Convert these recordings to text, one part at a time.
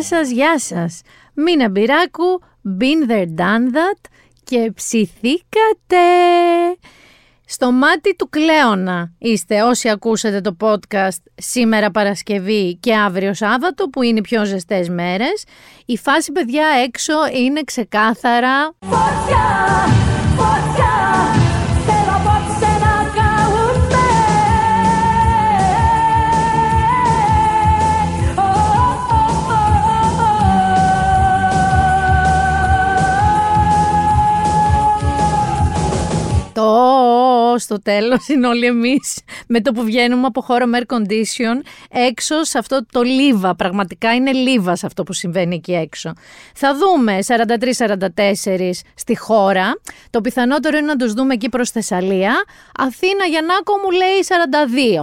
Γεια σας, γεια σας. Μίνα Μπυράκου, been there, done that και ψηθήκατε. Στο μάτι του Κλέωνα είστε όσοι ακούσατε το podcast σήμερα Παρασκευή και αύριο Σάββατο που είναι οι πιο ζεστές μέρες. Η φάση παιδιά έξω είναι ξεκάθαρα... Φωτιά! Στο τέλος είναι όλοι εμείς με το που βγαίνουμε από χώρο με air condition έξω σε αυτό το λίβα. Πραγματικά είναι λίβα σε αυτό που συμβαίνει εκεί έξω. Θα δούμε 43-44 στη χώρα. Το πιθανότερο είναι να τους δούμε εκεί προς Θεσσαλία. Αθήνα Γιαννάκο μου λέει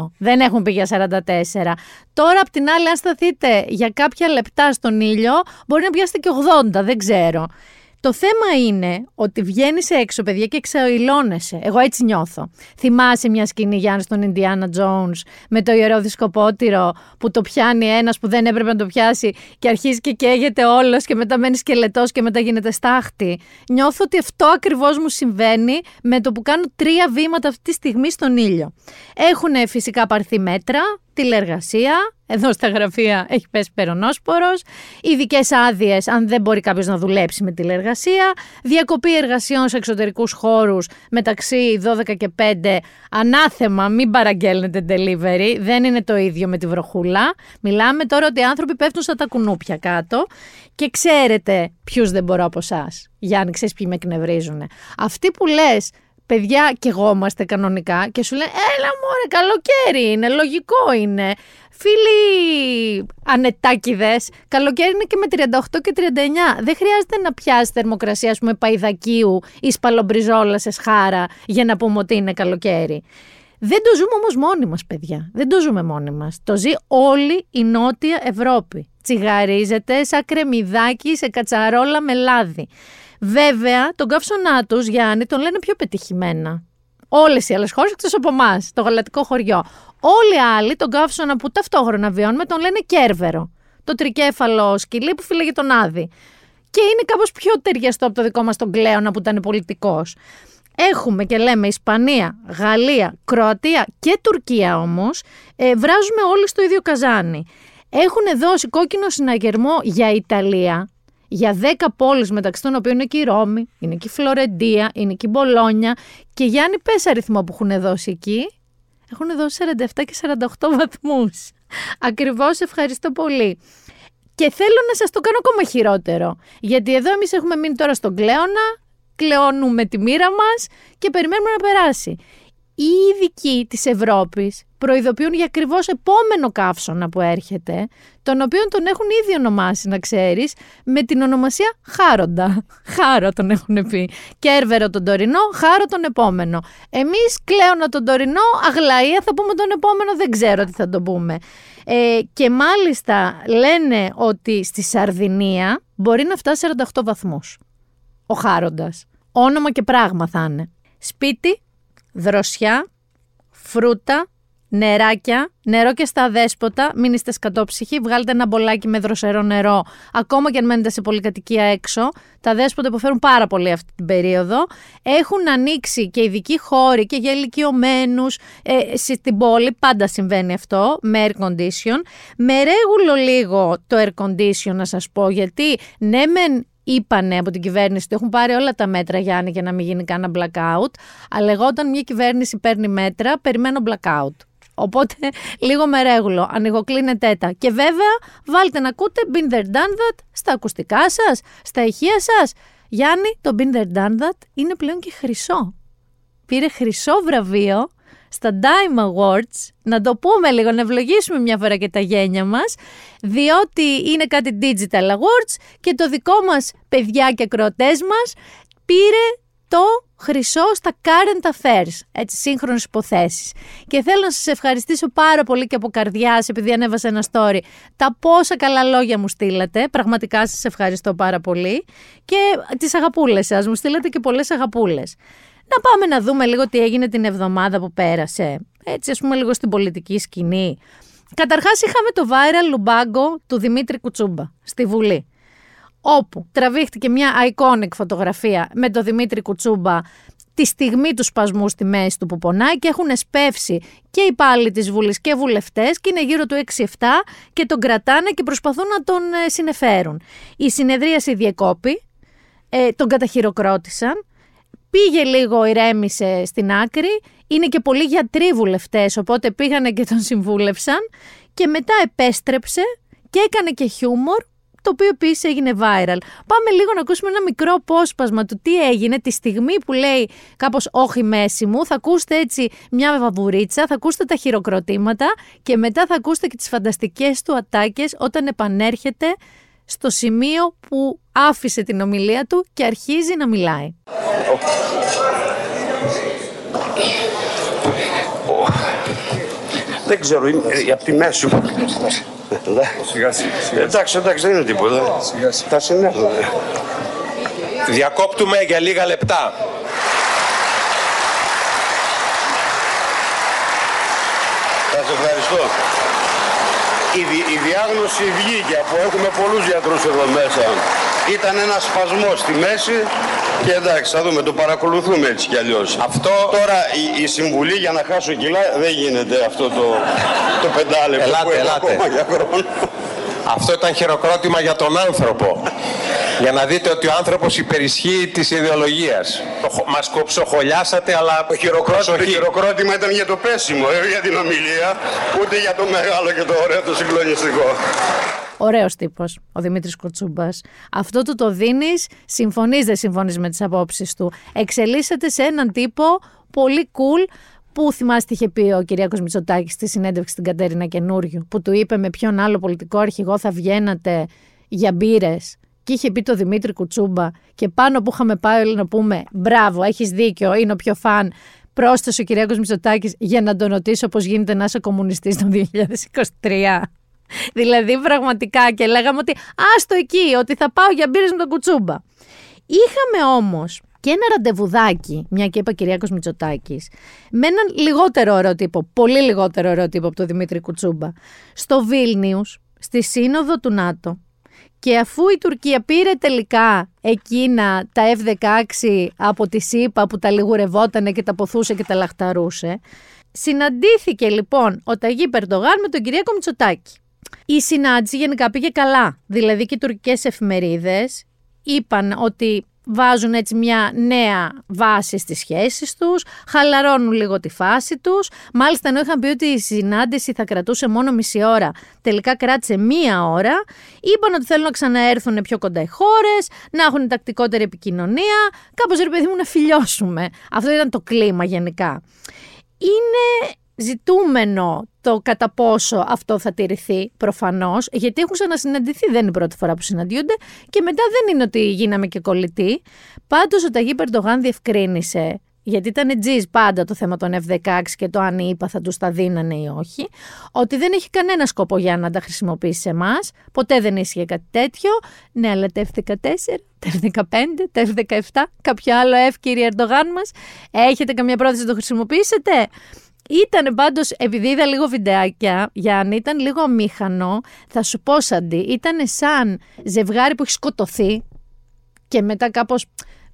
42. Δεν έχουν πει για 44. Τώρα απ' την άλλη αν σταθείτε για κάποια λεπτά στον ήλιο μπορεί να πιάσετε και 80. Δεν ξέρω. Το θέμα είναι ότι βγαίνεις έξω, παιδιά, και εξαιλώνεσαι. Εγώ έτσι νιώθω. Θυμάσαι μια σκηνή Γιάννη στον Ιντιάνα Τζόουν με το ιερό δισκοπότηρο που το πιάνει ένας που δεν έπρεπε να το πιάσει και αρχίζει και καίγεται όλος και μετά μένει σκελετός και μετά γίνεται στάχτη. Νιώθω ότι αυτό ακριβώς μου συμβαίνει με το που κάνω τρία βήματα αυτή τη στιγμή στον ήλιο. Έχουν φυσικά πάρθει μέτρα, τηλεργασία. Εδώ στα γραφεία έχει πέσει περονόσπορος. Ειδικές άδειες, αν δεν μπορεί κάποιος να δουλέψει με τηλεργασία. Διακοπή εργασιών σε εξωτερικούς χώρους μεταξύ 12 και 5. Ανάθεμα, μην παραγγέλνετε delivery. Δεν είναι το ίδιο με τη βροχούλα. Μιλάμε τώρα ότι οι άνθρωποι πέφτουν στα τα κουνούπια κάτω. Και ξέρετε ποιους δεν μπορώ από εσάς. Γιάννη, ξέρεις ποιοι με εκνευρίζουν. Αυτοί που λες, παιδιά και εγώ είμαστε κανονικά και σου λένε έλα μωρέ καλοκαίρι είναι, λογικό είναι. Φίλοι ανετάκιδες, καλοκαίρι είναι και με 38 και 39. Δεν χρειάζεται να πιάσει θερμοκρασία με παϊδακίου ή σπαλομπριζόλα σε σχάρα για να πούμε ότι είναι καλοκαίρι. Δεν το ζούμε όμως μόνοι μας παιδιά, δεν το ζούμε μόνοι μας. Το ζει όλη η Νότια Ευρώπη. Τσιγαρίζεται σαν κρεμμυδάκι σε κατσαρόλα με λάδι. Βέβαια, τον καύσωνά τους, Γιάννη, τον λένε πιο πετυχημένα. Όλες οι άλλες χώρες εκτός από εμάς, το γαλατικό χωριό. Όλοι οι άλλοι τον καύσωνα που ταυτόχρονα βιώνουμε τον λένε κέρβερο. Το τρικέφαλο σκυλί που φύλαγε τον Άδη. Και είναι κάπως πιο ταιριαστό από το δικό μας τον Κλέωνα που ήταν πολιτικός. Έχουμε και λέμε Ισπανία, Γαλλία, Κροατία και Τουρκία όμως, ε, βράζουμε όλοι στο ίδιο καζάνι. Έχουν δώσει κόκκινο συναγερμό για Ιταλία, για 10 πόλεις μεταξύ των οποίων είναι και η Ρώμη, είναι και η Φλωρεντία, είναι και η Μπολόνια και Γιάννη πες αριθμό που έχουν δώσει εκεί. Έχουν δώσει 47 και 48 βαθμούς. Ακριβώς ευχαριστώ πολύ. Και θέλω να σας το κάνω ακόμα χειρότερο. Γιατί εδώ εμείς έχουμε μείνει τώρα στον Κλέωνα, κλεώνουμε τη μοίρα μας και περιμένουμε να περάσει οι ειδικοί της Ευρώπης προειδοποιούν για ακριβώς επόμενο καύσωνα που έρχεται, τον οποίο τον έχουν ήδη ονομάσει, να ξέρεις, με την ονομασία Χάροντα. Χάρο τον έχουν πει. Κέρβερο τον τωρινό, χάρο τον επόμενο. Εμείς κλαίωνα τον τωρινό, αγλαία θα πούμε τον επόμενο, δεν ξέρω τι θα το πούμε. Ε, και μάλιστα λένε ότι στη Σαρδινία μπορεί να φτάσει 48 βαθμούς. Ο Χάροντας. Όνομα και πράγμα θα είναι. Σπίτι, δροσιά, φρούτα, νεράκια, νερό και στα δέσποτα, μην είστε σκατόψυχοι, βγάλτε ένα μπολάκι με δροσερό νερό, ακόμα και αν μένετε σε πολυκατοικία έξω. Τα δέσποτα υποφέρουν πάρα πολύ αυτή την περίοδο. Έχουν ανοίξει και ειδικοί χώροι και για ηλικιωμένους ε, στην πόλη, πάντα συμβαίνει αυτό, με air condition. Με ρέγουλο λίγο το air condition να σας πω, γιατί ναι μεν είπανε από την κυβέρνηση ότι έχουν πάρει όλα τα μέτρα, Γιάννη, για να μην γίνει κανένα blackout. Αλλά εγώ όταν μια κυβέρνηση παίρνει μέτρα, περιμένω blackout. Οπότε λίγο με ρέγουλο, ανοιγοκλίνετε τα. Και βέβαια βάλτε να ακούτε Been There Done That στα ακουστικά σας, στα ηχεία σας. Γιάννη, το Been There Done That είναι πλέον και χρυσό. Πήρε χρυσό βραβείο στα Dime Awards, να το πούμε λίγο, να ευλογήσουμε μια φορά και τα γένια μας, διότι είναι κάτι Digital Awards και το δικό μας παιδιά και ακροατές μας πήρε το χρυσό στα current affairs, έτσι, σύγχρονες υποθέσεις. Και θέλω να σας ευχαριστήσω πάρα πολύ και από καρδιάς, επειδή ανέβασα ένα story, τα πόσα καλά λόγια μου στείλατε, πραγματικά σας ευχαριστώ πάρα πολύ, και τις αγαπούλες σας, μου στείλατε και πολλές αγαπούλες. Να πάμε να δούμε λίγο τι έγινε την εβδομάδα που πέρασε. Έτσι, ας πούμε, λίγο στην πολιτική σκηνή. Καταρχάς είχαμε το viral λουμπάγκο του Δημήτρη Κουτσούμπα στη Βουλή όπου τραβήχτηκε μια iconic φωτογραφία με τον Δημήτρη Κουτσούμπα τη στιγμή του σπασμού στη μέση του που πονάει και έχουν σπεύσει και οι πάλι της Βουλής και βουλευτές και είναι γύρω του 6-7 και τον κρατάνε και προσπαθούν να τον ε, συνεφέρουν. Η συνεδρίαση διεκόπη, ε, τον καταχειροκρότησαν, πήγε λίγο, ηρέμησε στην άκρη, είναι και πολλοί γιατροί βουλευτές, οπότε πήγανε και τον συμβούλευσαν και μετά επέστρεψε και έκανε και χιούμορ το οποίο επίσης έγινε viral. Πάμε λίγο να ακούσουμε ένα μικρό απόσπασμα του τι έγινε τη στιγμή που λέει κάπως Όχι μέση μου. Θα ακούσετε έτσι μια βαβουρίτσα, θα ακούσετε τα χειροκροτήματα και μετά θα ακούσετε και τις φανταστικές του ατάκες όταν επανέρχεται στο σημείο που άφησε την ομιλία του και αρχίζει να μιλάει. Δεν ξέρω, είναι από τη μέση μου. Σιγά σιγά. Εντάξει, εντάξει, δεν είναι τίποτα. Σιγά σιγά. Τα συνέχεια. Διακόπτουμε για λίγα λεπτά. Σας ευχαριστώ. Η, η διάγνωση βγήκε από έχουμε πολλούς γιατρούς εδώ μέσα. Ήταν ένα σπασμό στη μέση και εντάξει, θα δούμε, το παρακολουθούμε έτσι κι αλλιώς. Αυτό... Τώρα η, η συμβουλή για να χάσω κιλά δεν γίνεται αυτό το, το πεντάλεπτο Ελάτε, που έχω ελάτε. ακόμα για χρόνο. Αυτό ήταν χειροκρότημα για τον άνθρωπο. για να δείτε ότι ο άνθρωπος υπερισχύει της ιδεολογίας. Το χω- Μας κοψοχολιάσατε, αλλά Το χειροκρότημα, το προσοχή. χειροκρότημα ήταν για το πέσιμο, ε, για την ομιλία, ούτε για το μεγάλο και το ωραίο, το συγκλονιστικό. Ωραίος τύπος ο Δημήτρης Κοτσούμπας. Αυτό του το δίνεις, συμφωνείς, δεν συμφωνείς με τις απόψεις του. Εξελίσσεται σε έναν τύπο πολύ cool που θυμάστε τι είχε πει ο Κυριάκος Μητσοτάκης στη συνέντευξη στην Κατέρινα Καινούριου, που του είπε με ποιον άλλο πολιτικό αρχηγό θα βγαίνατε για μπύρες; Και είχε πει το Δημήτρη Κουτσούμπα και πάνω που είχαμε πάει όλοι να πούμε «Μπράβο, έχεις δίκιο, είναι ο πιο φαν». Πρόσθεσε ο Κυριάκος Μητσοτάκης για να τον ρωτήσω πώς γίνεται να είσαι κομμουνιστής το 2023. Δηλαδή πραγματικά και λέγαμε ότι άστο εκεί, ότι θα πάω για μπύρες με τον Κουτσούμπα. Είχαμε όμως και ένα ραντεβουδάκι, μια και είπα Κυριάκος Μητσοτάκης, με έναν λιγότερο ωραίο τύπο, πολύ λιγότερο ωραίο τύπο από τον Δημήτρη Κουτσούμπα, στο Βίλνιους, στη σύνοδο του ΝΑΤΟ. Και αφού η Τουρκία πήρε τελικά εκείνα τα F-16 από τη ΣΥΠΑ που τα λιγουρευότανε και τα ποθούσε και τα λαχταρούσε, συναντήθηκε λοιπόν ο Ταγί Περντογάν με τον Κυριάκο Μητσοτάκη. Η συνάντηση γενικά πήγε καλά. Δηλαδή και οι τουρκικές εφημερίδες είπαν ότι βάζουν έτσι μια νέα βάση στις σχέσεις τους, χαλαρώνουν λίγο τη φάση τους. Μάλιστα ενώ είχαν πει ότι η συνάντηση θα κρατούσε μόνο μισή ώρα, τελικά κράτησε μία ώρα. Είπαν ότι θέλουν να ξαναέρθουν πιο κοντά οι χώρες, να έχουν τακτικότερη επικοινωνία, κάπως ρε παιδί μου να φιλιώσουμε. Αυτό ήταν το κλίμα γενικά. Είναι ζητούμενο το κατά πόσο αυτό θα τηρηθεί προφανώς, γιατί έχουν ξανασυναντηθεί, δεν είναι η πρώτη φορά που συναντιούνται και μετά δεν είναι ότι γίναμε και κολλητοί. Πάντως ο Ταγί Περντογάν διευκρίνησε γιατί ήταν τζιζ πάντα το θέμα των F-16 και το αν είπα θα τους τα δίνανε ή όχι, ότι δεν έχει κανένα σκοπό για να τα χρησιμοποιήσει σε εμάς. Ποτέ δεν ίσχυε κάτι τέτοιο. Ναι, αλλά τα F-14, τα F-15, τα F-17, κάποιο άλλο F, κύριε Ερντογάν μας, έχετε καμία πρόθεση να το χρησιμοποιήσετε; Ήταν πάντως, επειδή είδα λίγο βιντεάκια, Γιάννη, ήταν λίγο αμήχανο. Θα σου πω, Σαντί, ήταν σαν ζευγάρι που έχει σκοτωθεί και μετά κάπως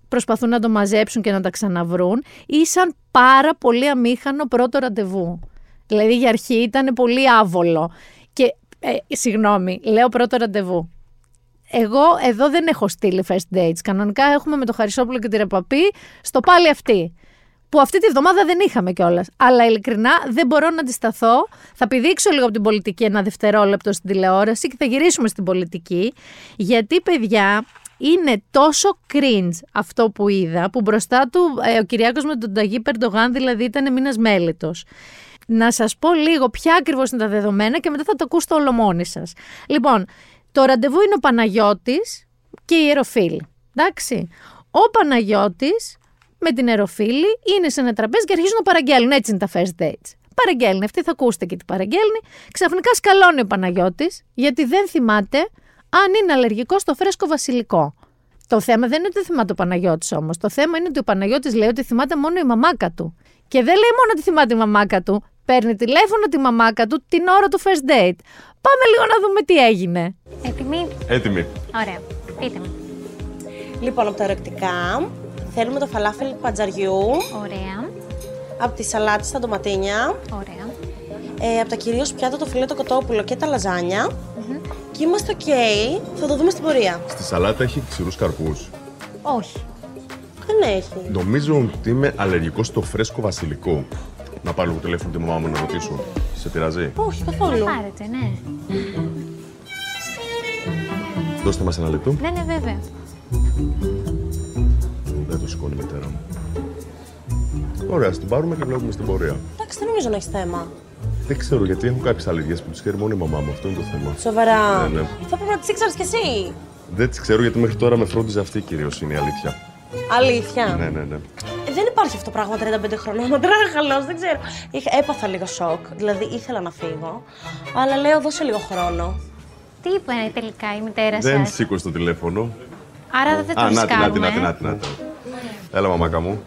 προσπαθούν να το μαζέψουν και να τα ξαναβρούν ή σαν πάρα πολύ αμήχανο πρώτο ραντεβού. Δηλαδή για αρχή ήταν πολύ άβολο. Και, ε, συγγνώμη, λέω πρώτο ραντεβού. Εγώ εδώ δεν έχω στείλει first dates. Κανονικά έχουμε με το Χαρισόπουλο και τη Ρεπαπή στο πάλι αυτή. Που αυτή τη βδομάδα δεν είχαμε κιόλας. Αλλά ειλικρινά δεν μπορώ να αντισταθώ. Θα πηδήξω λίγο από την πολιτική ένα δευτερόλεπτο στην τηλεόραση και θα γυρίσουμε στην πολιτική. Γιατί, παιδιά, είναι τόσο cringe αυτό που είδα, που μπροστά του ε, ο Κυριάκος με τον Ταγί Περντογάν δηλαδή ήταν μήνας μέλητος. Να σας πω λίγο ποια ακριβώς είναι τα δεδομένα και μετά θα το ακούσετε όλο μόνοι σας. Λοιπόν, το ραντεβού είναι ο Παναγιώτης και η Ιεροφίλη. Εντάξει. Ο Παναγιώτης με την Ιεροφίλη είναι σε ένα τραπέζι και αρχίζουν να παραγγέλνουν. Έτσι είναι τα first dates. Παραγγέλνει αυτή, θα ακούσετε και τι παραγγέλνει. Ξαφνικά σκαλώνει ο Παναγιώτης, γιατί δεν θυμάται αν είναι αλλεργικό στο φρέσκο βασιλικό. Το θέμα δεν είναι ότι θυμάται ο Παναγιώτης όμως. Το θέμα είναι ότι ο Παναγιώτης λέει ότι θυμάται μόνο η μαμάκα του. Και δεν λέει μόνο ότι θυμάται η μαμάκα του, Παίρνει τηλέφωνο τη μαμάκα του την ώρα του first date. Πάμε λίγο να δούμε τι έγινε. Έτοιμοι; Έτοιμη. Ωραία. Πείτε μου. Λοιπόν, από τα ερωτικά θέλουμε το φαλάφελ πατζαριού, Ωραία. από τη σαλάτη στα ντοματίνια, Ωραία. ε, από τα κυρίως πιάτα το φιλέτο κοτόπουλο και τα λαζάνια. Και είμαστε ok, θα το δούμε στην πορεία. Στη σαλάτα έχει ξηρούς καρπούς. Όχι. Δεν έχει. Νομίζω ότι είμαι αλλεργικός στο φρέσκο βασιλικό. Να πάρω λίγο τηλέφωνο τη μαμά μου να ρωτήσω. Σε πειράζει; Όχι, καθόλου. Πάρετε, ναι. Δώστε μας ένα λεπτό. Ναι, ναι, βέβαια. Δεν το σηκώνει η μητέρα μου. Ωραία, ας την πάρουμε και βλέπουμε στην πορεία. Εντάξει, δεν νομίζω να έχει θέμα. Δεν ξέρω γιατί έχω κάποιες αλλεργίες που τις ξέρει μόνο η μαμά μου. Αυτό είναι το θέμα. Σοβαρά. Ναι, ναι. Θα πρέπει να τις ήξερες κι εσύ. Δεν τις ξέρω γιατί μέχρι τώρα με φρόντιζε αυτή κυρίως είναι η αλήθεια. Αλήθεια. Ναι, ναι, ναι. Ε, Δεν υπάρχει αυτό το πράγμα 35 χρονών. Μα τράχαλο, δεν ξέρω. Είχα, έπαθα λίγο σοκ. Δηλαδή ήθελα να φύγω. Αλλά λέω, δώσε λίγο χρόνο. Τι είπε τελικά η μητέρα Δεν σας; σήκωσε το τηλέφωνο. Άρα δεν το Α, να τη, να τη, ρισκάρουμε. να Έλα, μαμάκα μου.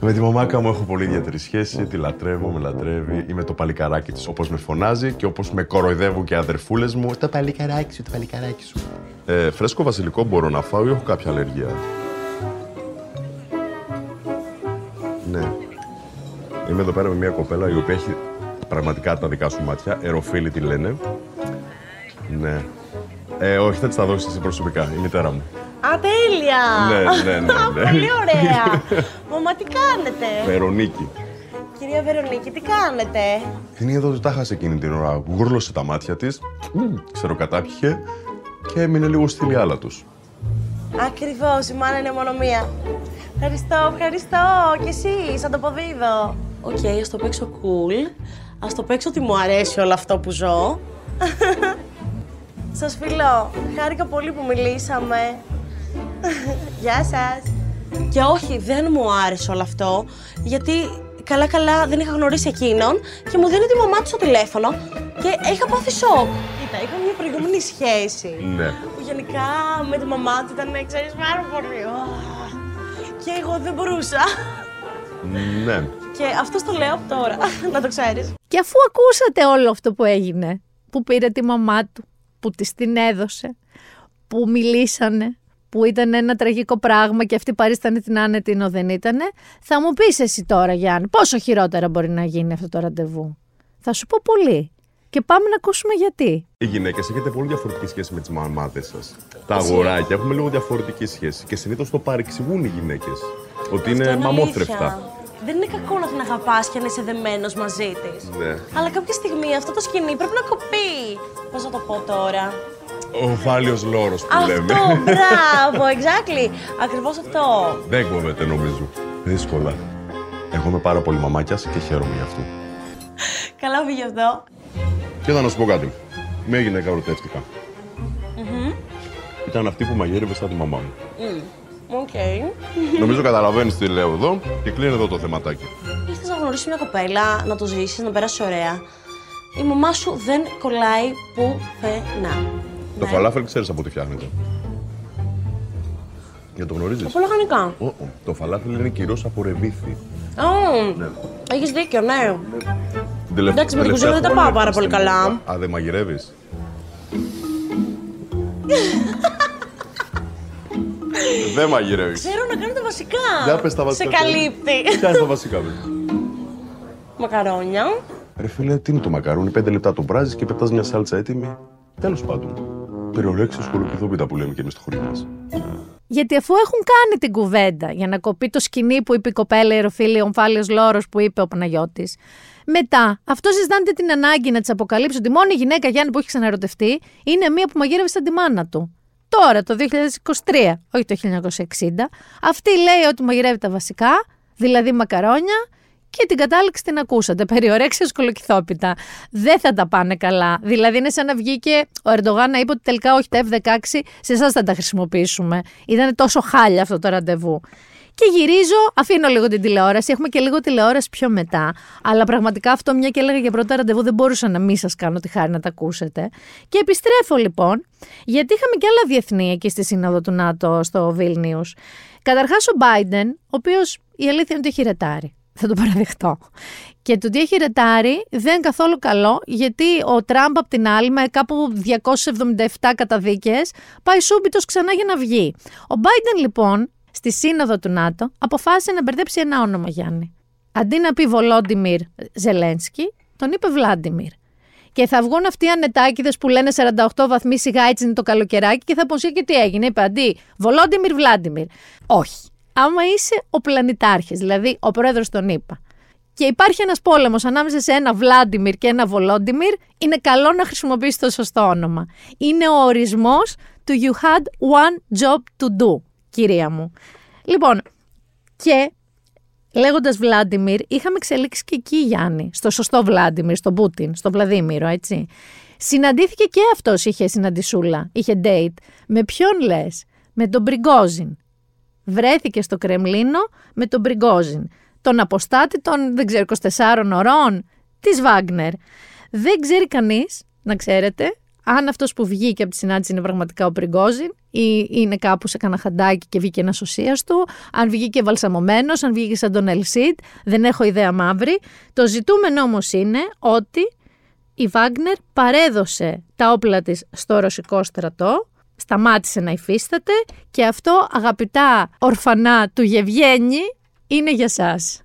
Με τη μαμάκα μου έχω πολύ ιδιαίτερη σχέση. Τη λατρεύω, με λατρεύει. Είμαι το παλικαράκι της. Όπως με φωνάζει και όπως με κοροϊδεύουν και οι αδερφούλες μου. Το παλικαράκι σου, το παλικαράκι σου. Ε, φρέσκο βασιλικό μπορώ να φάω ή έχω κάποια αλλεργία; Ναι. Είμαι εδώ πέρα με μια κοπέλα η οποία έχει πραγματικά τα δικά σου μάτια. Εροφίλη τη λένε. Ναι. Ε, όχι, θα της τα δώσεις εσύ προσωπικά, η μητέρα μου. Α, τέλεια! Ναι, ναι, ναι, ναι. Πολύ ωραία! Μαμά, τι κάνετε; Βερονίκη. Κυρία Βερονίκη, τι κάνετε; Την είδα ότι τα χάσε εκείνη την ώρα. Γούρλωσε τα μάτια της, ξεροκατάπιχε και έμεινε λίγο στη λιάλα τους. Ακριβώς, η μάνα είναι μόνο μία. Ευχαριστώ, ευχαριστώ. Και εσύ, σ' ανταποδίδω. Οκ, ας το παίξω cool. Ας το παίξω ότι μου αρέσει όλο αυτό που ζω. Σας φιλώ. Χάρηκα πολύ που μιλήσαμε. Γεια σας. Και όχι, δεν μου άρεσε όλο αυτό, γιατί καλά-καλά δεν είχα γνωρίσει εκείνον και μου δίνει τη μαμά του στο τηλέφωνο και είχα πάθει σοκ. Κοίτα, είχα μια προηγούμενη σχέση. Ναι. Που γενικά με τη μαμά του ήταν, ξέρεις, πάρα πολύ. «Ω». Και εγώ δεν μπορούσα. Ναι. Και αυτό το λέω από τώρα, να το ξέρεις. Και αφού ακούσατε όλο αυτό που έγινε, που πήρε τη μαμά του, που της την έδωσε, που μιλήσανε, που ήταν ένα τραγικό πράγμα και αυτή παρίστανε την άνετη ενώ δεν ήτανε, θα μου πεις εσύ τώρα Γιάννη, πόσο χειρότερα μπορεί να γίνει αυτό το ραντεβού; Θα σου πω πολύ. Και πάμε να ακούσουμε γιατί. Οι γυναίκες έχετε πολύ διαφορετική σχέση με τις μαμάτε σας. Τα αγοράκια έχουμε λίγο διαφορετική σχέση και συνήθως το παρεξηγούν οι γυναίκες. Ότι είναι Αυτό μαμόθρεφτα. αλήθεια. Δεν είναι κακό να την αγαπάς και να είσαι δεμένος μαζί της. Ναι. Αλλά κάποια στιγμή αυτό το σκηνή πρέπει να κοπεί. Πώς να το πω τώρα; Ο φάλιο λόρος που λέμε. Αυτό, μπράβο, exactly. Ακριβώς αυτό. Δεν κόβεται νομίζω. Δύσκολα. Εγώ είμαι πάρα πολύ μαμάκια και χαίρομαι γι' αυτό. Καλά πήγε αυτό. Και θα να σου πω κάτι. Μια γυναίκα ερωτεύτηκα. Ήταν αυτή που μαγείρευε σαν τη μαμά μου. Οκ. Νομίζω καταλαβαίνεις τι λέω εδώ και κλείνει εδώ το θεματάκι. Ήρθες να γνωρίσεις μια κοπέλα, να το ζήσεις, να περάσεις ωραία. Η μαμά σου δεν κολλάει πουθενά. Το φαλάφελ ξέρεις από τι φτιάχνεται. Για το γνωρίζεις; Από λαχανικά. Το φαλάφελ είναι κυρίω από ρεβίθι. Oh, Ναι. Έχεις δίκιο, ναι. Την τελευ- Εντάξει, με την τελευταία κουζίνα δεν τα χρόνια πάω πάρα στην πολύ καλά. Ελλάδα. Α, δεν μαγειρεύεις; δεν μαγειρεύεις. Ξέρω να κάνω τα βασικά. Για πες τα βασικά. Σε καλύπτει. Κάνει τα βασικά, πες. Μακαρόνια. Ρε φίλε, τι είναι το μακαρόνι, πέντε λεπτά το βράζει και πετάς μια σάλτσα έτοιμη. Τέλος πάντων. Περιορέξει σκολοκυθόπιτα που λέμε και εμείς στο χωριό μας. Γιατί αφού έχουν κάνει την κουβέντα για να κοπεί το σκηνή που είπε η κοπέλα, η ροφίλη, ο ομφάλιος λόρος που είπε ο Παναγιώτης, μετά αυτό αισθάνεται την ανάγκη να της αποκαλύψει ότι η μόνη γυναίκα Γιάννη που έχει ξαναρωτευτεί είναι μία που μαγείρευε σαν τη μάνα του. Τώρα, το 2023, όχι το 1960, αυτή λέει ότι μαγειρεύει τα βασικά, δηλαδή μακαρόνια, και την κατάληξη την ακούσατε. Περιορέξια σκολοκυθόπιτα. Δεν θα τα πάνε καλά. Δηλαδή, είναι σαν να βγήκε ο Ερντογάν να είπε ότι τελικά όχι τα F-16 σε εσάς θα τα χρησιμοποιήσουμε. Ήταν τόσο χάλια αυτό το ραντεβού. Και γυρίζω, αφήνω λίγο την τηλεόραση. Έχουμε και λίγο τηλεόραση πιο μετά. Αλλά πραγματικά αυτό, μια και έλεγα για πρώτα ραντεβού, δεν μπορούσα να μην σας κάνω τη χάρη να τα ακούσετε. Και επιστρέφω λοιπόν, γιατί είχαμε και άλλα διεθνή εκεί στη Σύνοδο του ΝΑΤΟ στο Βίλνιους. Καταρχάς ο Biden, ο οποίος η αλήθεια είναι ότι έχει ρετάρει. Θα το παραδεχτώ. Και το ότι έχει ρετάρει δεν είναι καθόλου καλό, γιατί ο Τραμπ απ' την άλλη, με κάπου 277 καταδίκες, πάει σούμπιτος ξανά για να βγει. Ο Biden λοιπόν, στη σύνοδο του ΝΑΤΟ, αποφάσισε να μπερδέψει ένα όνομα, Γιάννη. Αντί να πει Βολόντιμιρ Ζελένσκι, τον είπε Βλάντιμιρ. Και θα βγουν αυτοί οι ανετάκιδε που λένε 48 βαθμοί σιγά έτσι είναι το καλοκαιράκι και θα πω και τι έγινε. Είπε αντί Βολόντιμιρ Βλάντιμιρ. Όχι. Άμα είσαι ο πλανητάρχης, δηλαδή ο πρόεδρος των ΗΠΑ, και υπάρχει ένας πόλεμος ανάμεσα σε ένα Βλάντιμιρ και ένα Βολόντιμιρ, είναι καλό να χρησιμοποιήσεις το σωστό όνομα. Είναι ο ορισμός του You had one job to do, κυρία μου. Λοιπόν, και λέγοντας Βλάντιμιρ, είχαμε εξελίξεις και εκεί, Γιάννη, στο σωστό Βλάντιμιρ, στον Πούτιν, στο Βλαδίμηρο, έτσι. Συναντήθηκε και αυτός, είχε συναντησούλα, είχε date. Με ποιον λες, με τον Μπριγκόζιν. Βρέθηκε στο Κρεμλίνο με τον Μπριγκόζιν τον αποστάτη των, δεν ξέρω, 24 ωρών της Βάγνερ. Δεν ξέρει κανείς, να ξέρετε, αν αυτός που βγήκε από τη συνάντηση είναι πραγματικά ο Πριγκόζιν ή είναι κάπου σε κανένα χαντάκι και βγήκε ένας οσία του, αν βγήκε βαλσαμωμένος, αν βγήκε σαν τον Ελσίτ, δεν έχω ιδέα μαύρη. Το ζητούμενο όμως είναι ότι η Βάγνερ παρέδωσε τα όπλα της στο ρωσικό στρατό, σταμάτησε να υφίσταται και αυτό αγαπητά ορφανά του Γευγένη είναι για σας.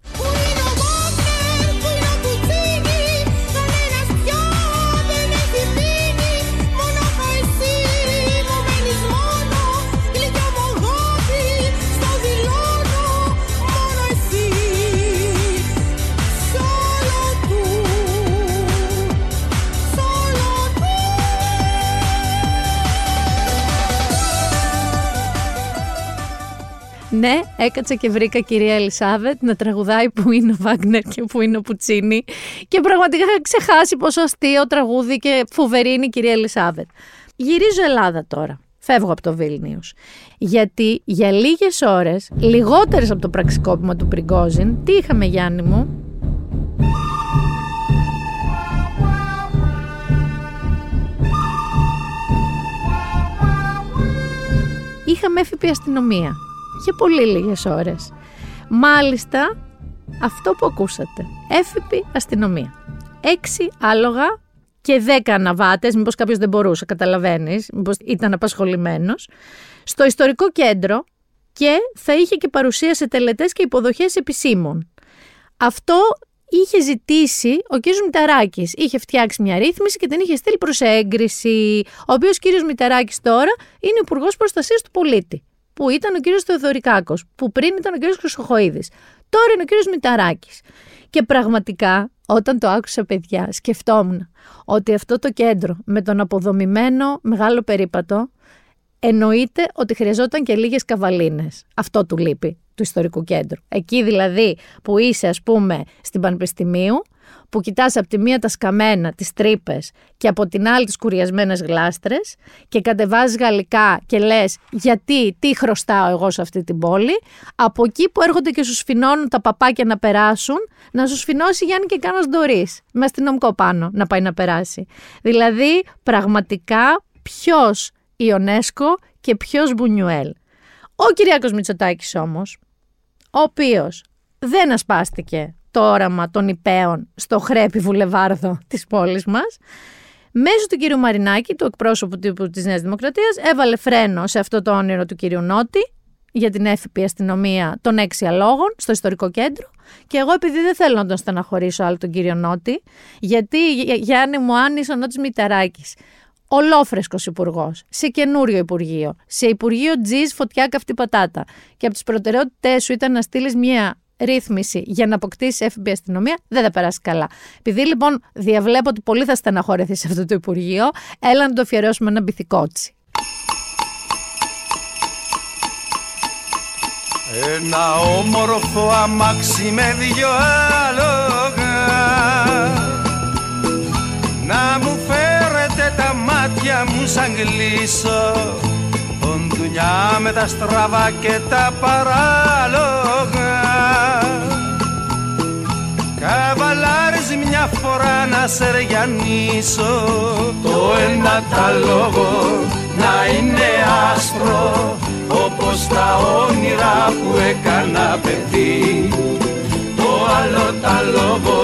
Ναι, έκατσα και βρήκα κυρία Ελισάβετ να τραγουδάει που είναι ο Βάγνερ και που είναι ο Πουτσίνη. Και πραγματικά είχα ξεχάσει πόσο αστείο τραγούδι και φοβερή είναι η κυρία Ελισάβετ. Γυρίζω Ελλάδα τώρα. Φεύγω από το Βίλνιους. Γιατί για λίγες ώρες, λιγότερες από το πραξικόπημα του Πριγκόζιν, τι είχαμε Γιάννη μου, είχαμε έφυπη αστυνομία για πολύ λίγες ώρες. Μάλιστα, αυτό που ακούσατε, έφυπη αστυνομία. Έξι άλογα και δέκα αναβάτες, μήπως κάποιος δεν μπορούσε, καταλαβαίνεις, μήπως ήταν απασχολημένος, στο ιστορικό κέντρο και θα είχε και παρουσία σε τελετές και υποδοχές επισήμων. Αυτό είχε ζητήσει ο κύριος Μηταράκης. Είχε φτιάξει μια ρύθμιση και την είχε στείλει προς έγκριση. Ο οποίος κύριος Μηταράκης τώρα είναι υπουργός Προστασίας του Πολίτη που ήταν ο κύριος Θεοδωρικάκος, που πριν ήταν ο κύριος Χρυσοχοίδης. Τώρα είναι ο κύριος Μηταράκης. Και πραγματικά, όταν το άκουσα παιδιά, σκεφτόμουν ότι αυτό το κέντρο με τον αποδομημένο μεγάλο περίπατο εννοείται ότι χρειαζόταν και λίγες καβαλίνες. Αυτό του λείπει του ιστορικού κέντρου. Εκεί δηλαδή που είσαι ας πούμε στην Πανεπιστημίου, που κοιτάς από τη μία τα σκαμμένα, τις τρύπες και από την άλλη τις κουριασμένες γλάστρες και κατεβάζεις γαλλικά και λες γιατί, τι χρωστάω εγώ σε αυτή την πόλη, από εκεί που έρχονται και σου σφινώνουν τα παπάκια να περάσουν, να σου σφινώσει Γιάννη και κάνος ντορίς, με αστυνομικό πάνω να πάει να περάσει. Δηλαδή πραγματικά ποιος Ιονέσκο και ποιος Μπουνιουέλ. Ο Κυριάκος Μητσοτάκης όμως, ο οποίος δεν ασπάστηκε το όραμα των υπέων στο χρέπι βουλεβάρδο της πόλης μας, μέσω του κύριου Μαρινάκη, του εκπρόσωπου τύπου της Νέας Δημοκρατίας, έβαλε φρένο σε αυτό το όνειρο του κύριου Νότη για την έφυπη αστυνομία των έξι αλόγων στο ιστορικό κέντρο. Και εγώ, επειδή δεν θέλω να τον στεναχωρήσω άλλο τον κύριο Νότη, γιατί Γιάννη μου άνισε ο Νότης Μηταράκης, ολόφρεσκος υπουργός, σε καινούριο υπουργείο, σε υπουργείο τζιζ φωτιά καυτή πατάτα. Και από τις προτεραιότητές σου ήταν να στείλεις μια ρύθμιση για να αποκτήσει έφηβη αστυνομία, δεν θα περάσει καλά. Επειδή λοιπόν διαβλέπω ότι πολύ θα στεναχωρεθεί σε αυτό το Υπουργείο, έλα να το αφιερώσουμε ένα μπιθικότσι. Ένα όμορφο αμάξι με δυο άλογα Να μου φέρετε τα μάτια μου σαν κλείσω Ποντουνιά με τα στραβά και τα παράλογα μια φορά να σε ρεγιανίσω Το ένα τα λόγο να είναι άσπρο Όπως τα όνειρα που έκανα παιδί. Το κατάλογο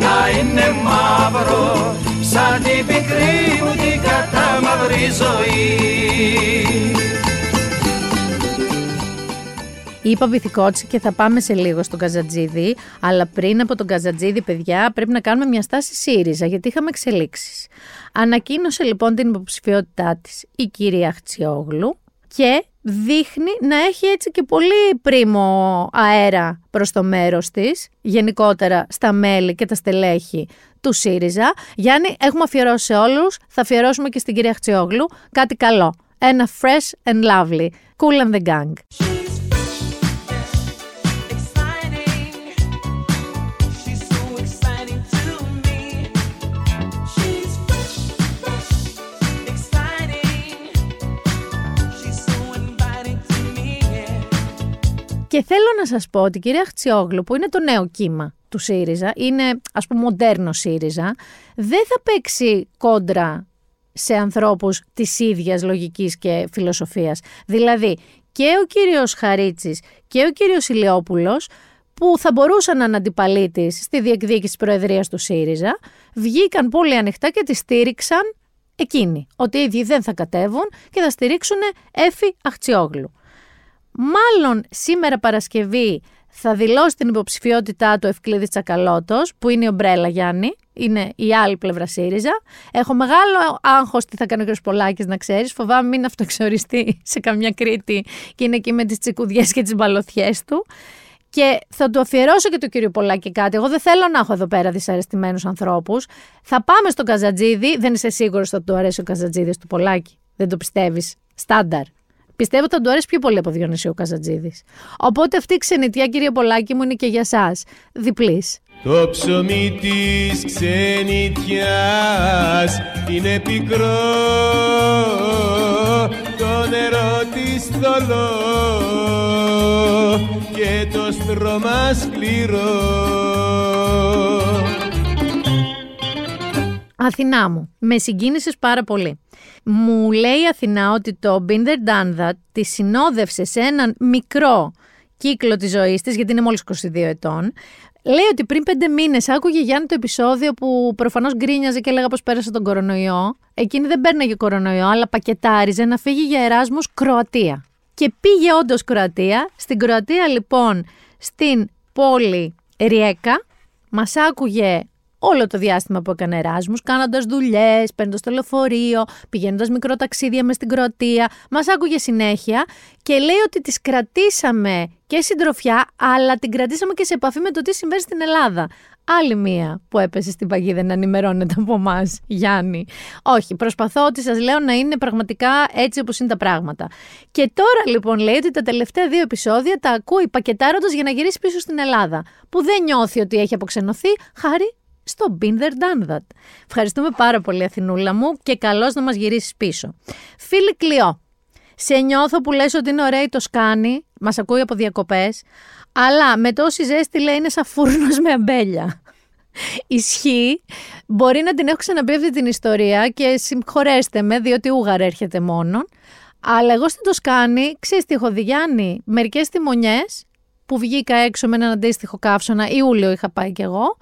να είναι μαύρο σαν την πικρή μου την κατάμαυρη ζωή Είπα βυθικότσι και θα πάμε σε λίγο στον Καζατζίδη, αλλά πριν από τον Καζατζίδη, παιδιά, πρέπει να κάνουμε μια στάση ΣΥΡΙΖΑ, γιατί είχαμε εξελίξεις. Ανακοίνωσε λοιπόν την υποψηφιότητά της η κυρία Χτσιόγλου και δείχνει να έχει έτσι και πολύ πρίμο αέρα προς το μέρος της, γενικότερα στα μέλη και τα στελέχη του ΣΥΡΙΖΑ. Γιάννη, έχουμε αφιερώσει σε όλους, θα αφιερώσουμε και στην κυρία Χτσιόγλου κάτι καλό. Ένα fresh and lovely. Cool and the gang. Και θέλω να σας πω ότι η κυρία Χτσιόγλου που είναι το νέο κύμα του ΣΥΡΙΖΑ, είναι ας πούμε μοντέρνο ΣΥΡΙΖΑ, δεν θα παίξει κόντρα σε ανθρώπους της ίδιας λογικής και φιλοσοφίας. Δηλαδή και ο κύριος Χαρίτσης και ο κύριος Ηλιόπουλος που θα μπορούσαν να είναι αντιπαλοί της στη διεκδίκηση της Προεδρίας του ΣΥΡΙΖΑ, βγήκαν πολύ ανοιχτά και τη στήριξαν εκείνοι. Ότι οι ίδιοι δεν θα κατέβουν και θα στηρίξουν Έφη Αχτσιόγλου. Μάλλον σήμερα Παρασκευή θα δηλώσει την υποψηφιότητά του Ευκλήδης Τσακαλώτος, που είναι η ομπρέλα Γιάννη, είναι η άλλη πλευρά ΣΥΡΙΖΑ. Έχω μεγάλο άγχος τι θα κάνει ο κ. Πολάκης, να ξέρεις. Φοβάμαι μην αυτοεξοριστεί σε καμιά Κρήτη και είναι εκεί με τις τσικουδιές και τις μπαλωθιέ του. Και θα του αφιερώσω και του κύριο Πολάκη κάτι. Εγώ δεν θέλω να έχω εδώ πέρα δυσαρεστημένους ανθρώπους. Θα πάμε στον Καζατζίδη. Δεν είσαι σίγουρος ότι θα του αρέσει ο Καζατζίδης του Πολάκη. Δεν το πιστεύεις. Στάνταρ. Πιστεύω ότι θα του αρέσει πιο πολύ από Διονυσίου Καζατζίδη. Οπότε αυτή η ξενιτιά, κύριε Πολάκη μου, είναι και για εσά. Διπλής. Το ψωμί της ξενιτιάς είναι πικρό Το νερό της θολό και το στρώμα σκληρό Αθηνά μου, με συγκίνησες πάρα πολύ. Μου λέει η Αθηνά ότι το Binder Done That τη συνόδευσε σε έναν μικρό κύκλο της ζωής της, γιατί είναι μόλις 22 ετών. Λέει ότι πριν πέντε μήνες άκουγε Γιάννη το επεισόδιο που προφανώς γκρίνιαζε και έλεγα πως πέρασε τον κορονοϊό. Εκείνη δεν παίρναγε κορονοϊό, αλλά πακετάριζε να φύγει για Εράσμους Κροατία. Και πήγε όντως Κροατία. Στην Κροατία λοιπόν, στην πόλη Ριέκα, μας άκουγε όλο το διάστημα που έκανε Εράσμους, κάνοντας δουλειές, παίρνοντας το λεωφορείο, πηγαίνοντας μικρό ταξίδια μες στην Κροατία. Μας άκουγε συνέχεια και λέει ότι τις κρατήσαμε και συντροφιά, αλλά την κρατήσαμε και σε επαφή με το τι συμβαίνει στην Ελλάδα. Άλλη μία που έπεσε στην παγίδα να ενημερώνεται από εμάς, Γιάννη. Όχι, προσπαθώ ότι σας λέω να είναι πραγματικά έτσι όπως είναι τα πράγματα. Και τώρα λοιπόν λέει ότι τα τελευταία δύο επεισόδια τα ακούει πακετάροντας για να γυρίσει πίσω στην Ελλάδα. Που δεν νιώθει ότι έχει αποξενωθεί χάρη στο Been There Done That. Ευχαριστούμε πάρα πολύ Αθηνούλα μου και καλώς να μας γυρίσεις πίσω. Φίλη Κλειό, σε νιώθω που λες ότι είναι ωραία το σκάνι, μας ακούει από διακοπές, αλλά με τόση ζέστη λέει είναι σαν φούρνος με αμπέλια. Ισχύει. Μπορεί να την έχω ξαναπεί αυτή την ιστορία και συγχωρέστε με, διότι ούγαρ έρχεται μόνον. Αλλά εγώ στην Τοσκάνη, ξέρεις τι έχω δει Γιάννη, μερικές τιμονιές που βγήκα έξω με έναν αντίστοιχο καύσωνα, Ιούλιο είχα πάει κι εγώ,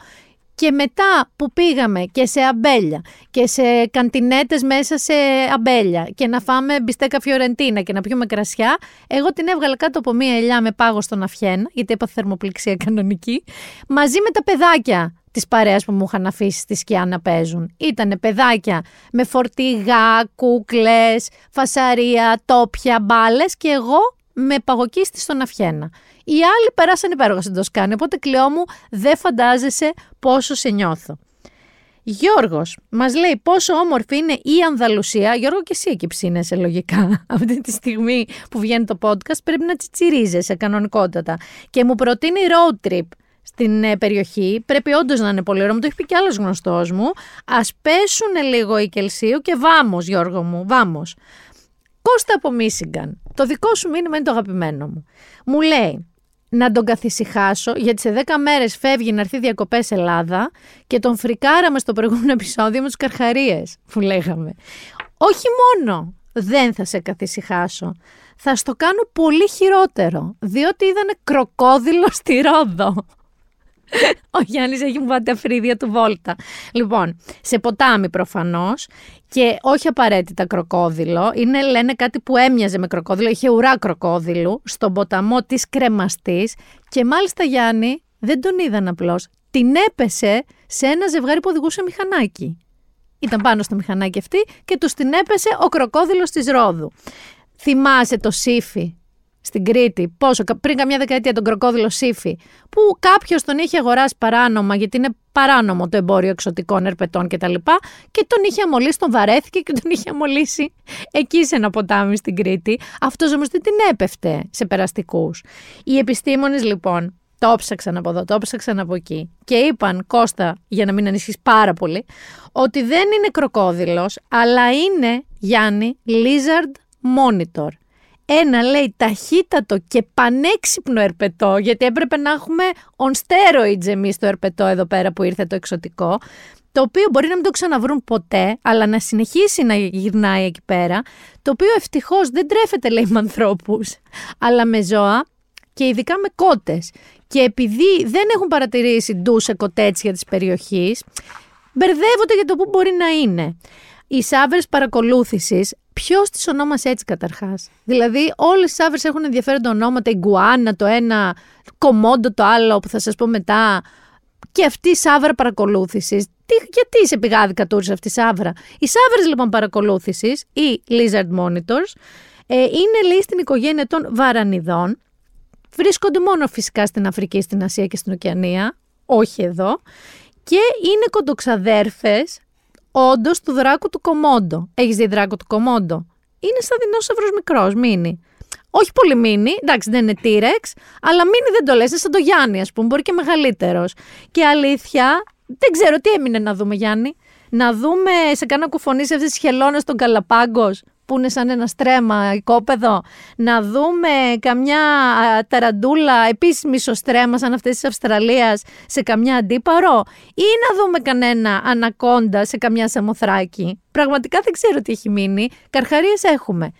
και μετά που πήγαμε και σε αμπέλια και σε καντινέτες μέσα σε αμπέλια και να φάμε μπιστέκα φιωρεντίνα και να πιούμε κρασιά, εγώ την έβγαλα κάτω από μία ελιά με πάγο στον Αφιένα, γιατί είπα θερμοπληξία κανονική, μαζί με τα παιδάκια της παρέας που μου είχαν αφήσει στη σκιά να παίζουν. Ήτανε παιδάκια με φορτηγά, κούκλες, φασαρία, τόπια, μπάλες και εγώ με παγωκίστη στον Αφιένα. Οι άλλοι περάσαν υπέροχα στην Τοσκάνη, οπότε κλειό μου δεν φαντάζεσαι πόσο σε νιώθω. Γιώργος, μας λέει πόσο όμορφη είναι η Ανδαλουσία. Γιώργο, και εσύ εκεί ψήνεσαι λογικά. Αυτή τη στιγμή που βγαίνει το podcast, πρέπει να τσιτσιρίζεσαι κανονικότατα. Και μου προτείνει road trip στην ε, περιοχή. Πρέπει όντως να είναι πολύ ωραίο. Μου το έχει πει κι άλλος γνωστός μου. Α πέσουν λίγο η Κελσίου και βάμος, Γιώργο μου, βάμος. Κώστα από Μίσιγκαν. Το δικό σου μήνυμα είναι το αγαπημένο μου. Μου λέει, να τον καθησυχάσω, γιατί σε 10 μέρες φεύγει να έρθει διακοπές Ελλάδα και τον φρικάραμε στο προηγούμενο επεισόδιο με τους καρχαρίες που λέγαμε. Όχι μόνο δεν θα σε καθησυχάσω, θα στο κάνω πολύ χειρότερο, διότι είδανε κροκόδιλο στη Ρόδο. Ο Γιάννης έχει μου βάλει τα φρύδια του βόλτα. Λοιπόν, σε ποτάμι προφανώς και όχι απαραίτητα κροκόδιλο. Είναι λένε κάτι που έμοιαζε με κροκόδιλο, είχε ουρά κροκόδιλου στον ποταμό της κρεμαστής και μάλιστα Γιάννη δεν τον είδαν απλώς. Την έπεσε σε ένα ζευγάρι που οδηγούσε μηχανάκι. Ήταν πάνω στο μηχανάκι αυτή και τους την έπεσε ο κροκόδιλος της Ρόδου. Θυμάσαι το Σύφι στην Κρήτη, πόσο, κα- πριν καμιά δεκαετία τον κροκόδιλο Σύφι, που κάποιος τον είχε αγοράσει παράνομα, γιατί είναι παράνομο το εμπόριο εξωτικών ερπετών κτλ. Και τον είχε αμολύσει, τον βαρέθηκε και τον είχε αμολύσει εκεί σε ένα ποτάμι στην Κρήτη. Αυτός όμως δεν την έπεφτε σε περαστικούς. Οι επιστήμονες λοιπόν το ψάξαν από εδώ, το ψάξαν από εκεί και είπαν, Κώστα, για να μην ανησυχείς πάρα πολύ, ότι δεν είναι κροκόδιλος, αλλά είναι, Γιάννη, lizard monitor. Ένα λέει ταχύτατο και πανέξυπνο ερπετό, γιατί έπρεπε να έχουμε on steroids εμείς το ερπετό εδώ πέρα που ήρθε το εξωτικό, το οποίο μπορεί να μην το ξαναβρούν ποτέ, αλλά να συνεχίσει να γυρνάει εκεί πέρα, το οποίο ευτυχώς δεν τρέφεται λέει με ανθρώπους, αλλά με ζώα και ειδικά με κότες. Και επειδή δεν έχουν παρατηρήσει ντου σε κοτέτσια της περιοχής, μπερδεύονται για το πού μπορεί να είναι. Οι σάβρες παρακολούθησης, ποιος τις ονόμασε έτσι καταρχάς; Δηλαδή όλες οι σάβρες έχουν ενδιαφέροντα ονόματα, η γκουάνα το ένα, κομόντο το άλλο που θα σας πω μετά. Και αυτή η σάβρα παρακολούθησης, γιατί σε πηγάδικα τούρισε αυτή η σάβρα. Οι σάβρες λοιπόν παρακολούθησης, ή lizard monitors, ε, είναι λέει στην οικογένεια των βαρανιδών. Βρίσκονται μόνο φυσικά στην Αφρική, στην Ασία και στην Οκεανία, όχι εδώ. Και είναι κοντοξαδέρφες όντως του δράκου του Κομόντο. Έχεις δει δράκο του Κομόντο; Είναι σαν δεινόσαυρος μικρός, μίνι. Όχι πολύ μίνι, εντάξει δεν είναι T-Rex, αλλά μίνι δεν το λες, είναι σαν το Γιάννη, ας πούμε, μπορεί και μεγαλύτερος. Και αλήθεια, δεν ξέρω τι έμεινε να δούμε, Γιάννη. Να δούμε σε κάνα κουφονί σε αυτές τις χελώνες των Καλαπάγκος, που είναι σαν ένα στρέμα οικόπεδο. Να δούμε καμιά α, ταραντούλα, επίση μισοστρέμα, σαν αυτές της Αυστραλίας, σε καμιά αντίπαρο. Ή να δούμε κανένα ανακόντα σε καμιά σαμοθράκι. Πραγματικά δεν ξέρω τι έχει μείνει. Καρχαρίες έχουμε.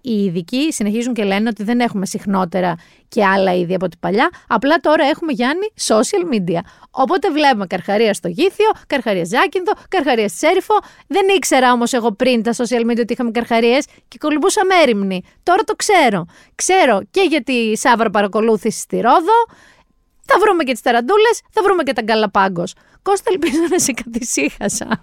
Οι ειδικοί συνεχίζουν και λένε ότι δεν έχουμε συχνότερα και άλλα είδη από την παλιά. Απλά τώρα έχουμε Γιάννη social media. Οπότε βλέπουμε καρχαρία στο Γήθιο, καρχαρία Ζάκυνθο, καρχαρία Σέριφο. Δεν ήξερα όμως εγώ πριν τα social media ότι είχαμε καρχαρίες και κολυμπούσα μέρημνη. Τώρα το ξέρω. Ξέρω και για τη Σάβρα παρακολούθηση στη Ρόδο. Θα βρούμε και τις ταραντούλες, θα βρούμε και τα Γκαλαπάγκος. Κώστα, ελπίζω να σε κατησύχασα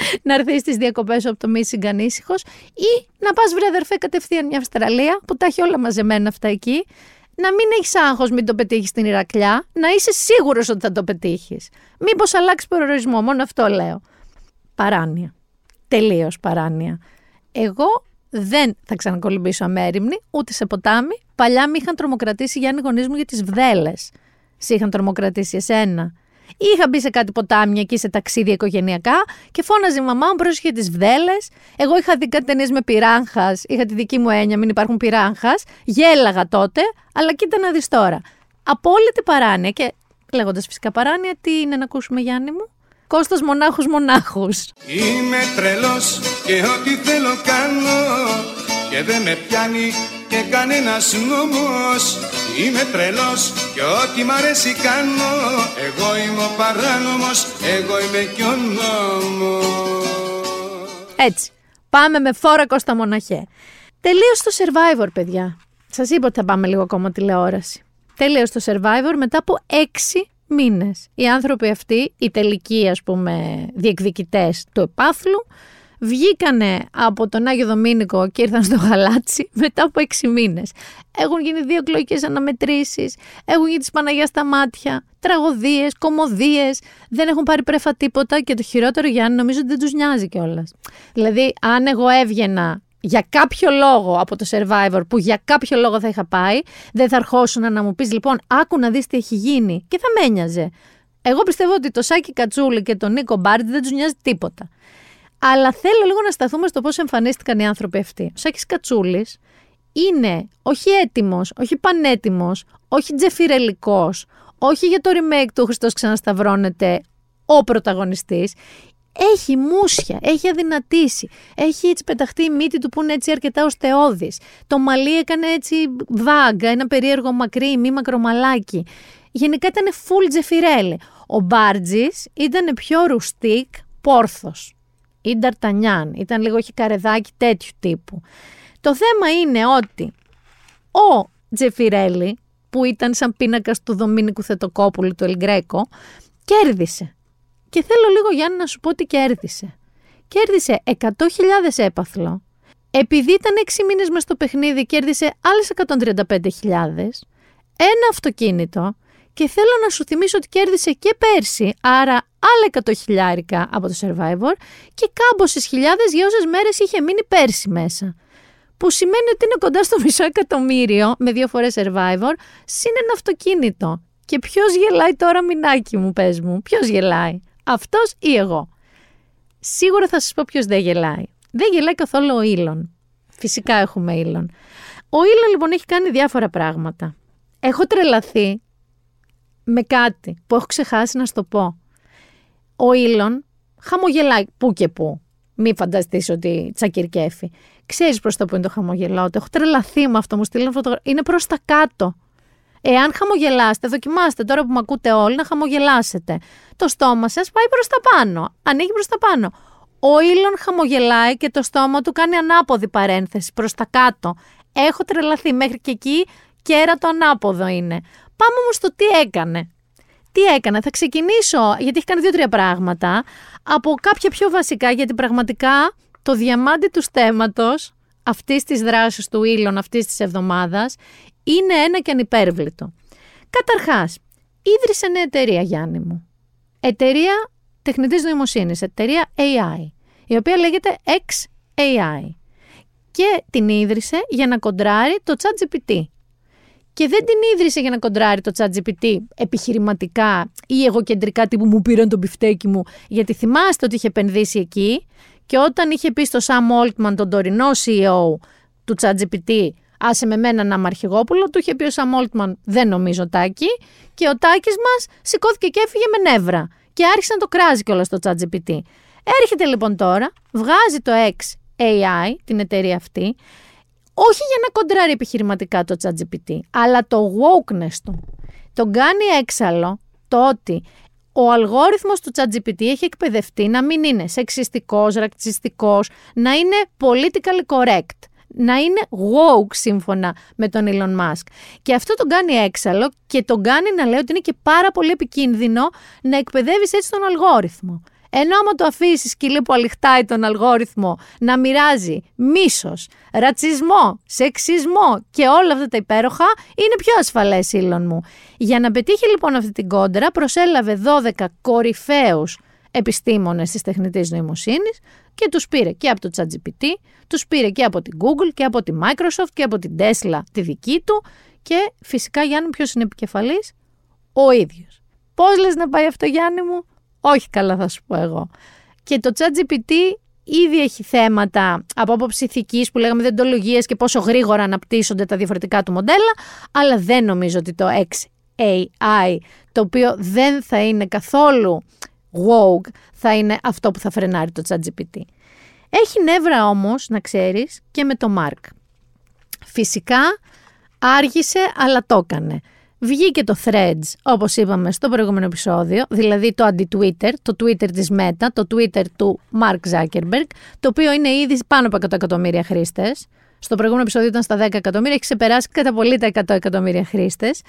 να έρθεις στις διακοπές από το Μίσιγκαν ήσυχο ή να πας βρε αδερφέ κατευθείαν μια Αυστραλία που τα έχει όλα μαζεμένα αυτά εκεί. Να μην έχεις άγχος, μην το πετύχεις στην Ηρακλιά, να είσαι σίγουρος ότι θα το πετύχεις. Μήπως αλλάξει προορισμό, μόνο αυτό λέω. Παράνοια. Τελείως παράνοια. Εγώ δεν θα ξανακολυμπήσω αμέριμνη, ούτε σε ποτάμι. Παλιά με είχαν τρομοκρατήσει Γιάννη γονείς μου για τις βδέλες. Σε είχαν τρομοκρατήσει εσένα. Είχα μπει σε κάτι ποτάμια εκεί σε ταξίδια οικογενειακά και φώναζε η μαμά μου πρόσεχε τις βδέλες. Εγώ είχα δει κάτι ταινίες με πυράγχα, είχα τη δική μου έννοια, μην υπάρχουν πυράγχα. Γέλαγα τότε, αλλά κοίτα να δεις τώρα. Απόλυτη παράνοια και λέγοντας φυσικά παράνοια, τι είναι να ακούσουμε Γιάννη μου; Κώστας μονάχους μονάχους. Είμαι τρελός και ό,τι θέλω κάνω και δεν με πιάνει και κανένας νόμος Είμαι τρελός και ό,τι μ' αρέσει κάνω Εγώ είμαι ο παράνομος, εγώ είμαι κι ο νόμος Έτσι. Πάμε με φόρα Κώστα Μοναχέ. Τελείωσε το Survivor, παιδιά. Σας είπα ότι θα πάμε λίγο ακόμα τηλεόραση. Τελείωσε το Survivor μετά από έξι μήνες. Οι άνθρωποι αυτοί, οι τελικοί ας πούμε διεκδικητές του επάθλου, βγήκανε από τον Άγιο Δομήνικο και ήρθαν στο Γαλάτσι μετά από έξι μήνες. Έχουν γίνει δύο εκλογικές αναμετρήσεις, έχουν γίνει της Παναγίας στα μάτια, τραγωδίες, κομμωδίες, δεν έχουν πάρει πρέφα τίποτα και το χειρότερο Γιάννη νομίζω ότι δεν τους νοιάζει κιόλας. Δηλαδή αν εγώ έβγαινα για κάποιο λόγο από το Survivor που για κάποιο λόγο θα είχα πάει, δεν θα αρχόσουν να μου πεις λοιπόν άκου να δεις τι έχει γίνει και θα με ένοιαζε. Εγώ πιστεύω ότι το Σάκη Κατσούλη και τον Νίκο Μπάρτ δεν τους νοιάζει τίποτα. Αλλά θέλω λίγο να σταθούμε στο πώς εμφανίστηκαν οι άνθρωποι αυτοί. Ο Σάκης Κατσούλης είναι όχι έτοιμος, όχι πανέτοιμος, όχι τζεφιρελικός, όχι για το remake του Χριστός ξανασταυρώνεται ο πρωταγωνιστής. Έχει μουσια, έχει αδυνατήσει, έχει έτσι πεταχτεί η μύτη του που είναι έτσι αρκετά οστεώδης. Το μαλλί έκανε έτσι βάγκα, ένα περίεργο μακρύ, μη μακρομαλάκι. γενικά ήταν full τζεφιρέλι. Ο Μπάρτζης ήταν πιο ρουστικ πόρθος. Ή Νταρτανιάν, ήταν λίγο έχει καρεδάκι τέτοιου τύπου. Το θέμα είναι ότι ο Τζεφιρέλη, που ήταν σαν πίνακας του Δομήνικου Θετοκόπουλου του Ελγκρέκο, κέρδισε. Και θέλω λίγο Γιάννη να σου πω τι κέρδισε. Κέρδισε 100.000 έπαθλο. Επειδή ήταν 6 μήνες μες στο παιχνίδι, κέρδισε άλλες 135.000. Ένα αυτοκίνητο και θέλω να σου θυμίσω ότι κέρδισε και πέρσι, άρα άλλα 100 χιλιάρικα από το Survivor και κάμποσες χιλιάδες για όσες μέρες είχε μείνει πέρσι μέσα. Που σημαίνει ότι είναι κοντά στο μισό εκατομμύριο με δύο φορές Survivor, συν ένα αυτοκίνητο. Και ποιος γελάει τώρα, μηνάκι μου, πες μου, ποιος γελάει, αυτός ή εγώ. Σίγουρα θα σας πω ποιος δεν γελάει. Δεν γελάει καθόλου ο Ήλον. Φυσικά έχουμε Ήλον. Ο Ήλον λοιπόν έχει κάνει διάφορα πράγματα. Έχω τρελαθεί με κάτι που έχω ξεχάσει να σου το πω. Ο Ήλον χαμογελάει που και που. Μη φανταστείς ότι τσακυρκέφει. Ξέρεις προς το που είναι το χαμογελάω. Το έχω τρελαθεί με αυτό. Μου στείλουν φωτογραφία. Είναι προς τα κάτω. Εάν χαμογελάσετε, δοκιμάστε τώρα που με ακούτε όλοι να χαμογελάσετε. Το στόμα σας πάει προς τα πάνω. Ανοίγει προς τα πάνω. Ο Ήλον χαμογελάει και το στόμα του κάνει ανάποδη παρένθεση προς τα κάτω. Έχω τρελαθεί μέχρι και εκεί κέρα το ανάποδο είναι. Πάμε όμως στο τι έκανε. Τι έκανε, θα ξεκινήσω, γιατί έχει κάνει δύο-τρία πράγματα, από κάποια πιο βασικά, γιατί πραγματικά το διαμάντι του στέματος αυτής της δράσης του Ήλον αυτής της εβδομάδας είναι ένα και ανυπέρβλητο. Καταρχάς, ίδρυσε νέα εταιρεία, Γιάννη μου. Εταιρεία τεχνητής νοημοσύνης, εταιρεία AI, η οποία λέγεται XAI. Και την ίδρυσε για να κοντράρει το ChatGPT και δεν την ίδρυσε για να κοντράρει το ChatGPT επιχειρηματικά ή εγωκεντρικά τύπου μου πήραν τον πιφτέκι μου, γιατί θυμάστε ότι είχε επενδύσει εκεί και όταν είχε πει στο Sam Altman, τον τωρινό CEO του ChatGPT, άσε με μένα να είμαι αρχηγόπουλο, του είχε πει ο Sam Altman, δεν νομίζω Τάκη, και ο Τάκης μας σηκώθηκε και έφυγε με νεύρα και άρχισε να το κράζει κιόλας το ChatGPT. Έρχεται λοιπόν τώρα, βγάζει το X AI, την εταιρεία αυτή, όχι για να κοντράρει επιχειρηματικά το ChatGPT, αλλά το wokeness του. Τον κάνει έξαλλο το ότι ο αλγόριθμος του ChatGPT έχει εκπαιδευτεί να μην είναι σεξιστικός, ρατσιστικός, να είναι politically correct, να είναι woke σύμφωνα με τον Elon Musk. Και αυτό τον κάνει έξαλλο και τον κάνει να λέει ότι είναι και πάρα πολύ επικίνδυνο να εκπαιδεύεις έτσι τον αλγόριθμο. Ενώ άμα το αφήσεις σκυλί που αληχτάει τον αλγόριθμο να μοιράζει μίσος, ρατσισμό, σεξισμό και όλα αυτά τα υπέροχα, είναι πιο ασφαλές, ήλον μου. Για να πετύχει λοιπόν αυτή την κόντρα, προσέλαβε 12 κορυφαίους επιστήμονες της τεχνητής νοημοσύνης και τους πήρε και από το ChatGPT, τους πήρε και από την Google και από τη Microsoft και από την Tesla τη δική του και φυσικά Γιάννη ποιος είναι επικεφαλής, ο ίδιος. Πώς λες να πάει αυτό Γιάννη μου, όχι καλά θα σου πω εγώ. Και το ChatGPT ήδη έχει θέματα από άποψη ηθικής που λέγαμε δεντολογίε και πόσο γρήγορα αναπτύσσονται τα διαφορετικά του μοντέλα, αλλά δεν νομίζω ότι το XAI, το οποίο δεν θα είναι καθόλου woke, θα είναι αυτό που θα φρενάρει το ChatGPT. Έχει νεύρα όμως, να ξέρεις, και με το Mark. Φυσικά άργησε, αλλά το έκανε. Βγήκε το Threads, όπως είπαμε στο προηγούμενο επεισόδιο, δηλαδή το αντι-Twitter, το Twitter της Meta, το Twitter του Mark Zuckerberg, το οποίο είναι ήδη πάνω από 100 εκατομμύρια χρήστες. Στο προηγούμενο επεισόδιο ήταν στα 10 εκατομμύρια, έχει ξεπεράσει κατά πολύ τα 100 εκατομμύρια χρήστες.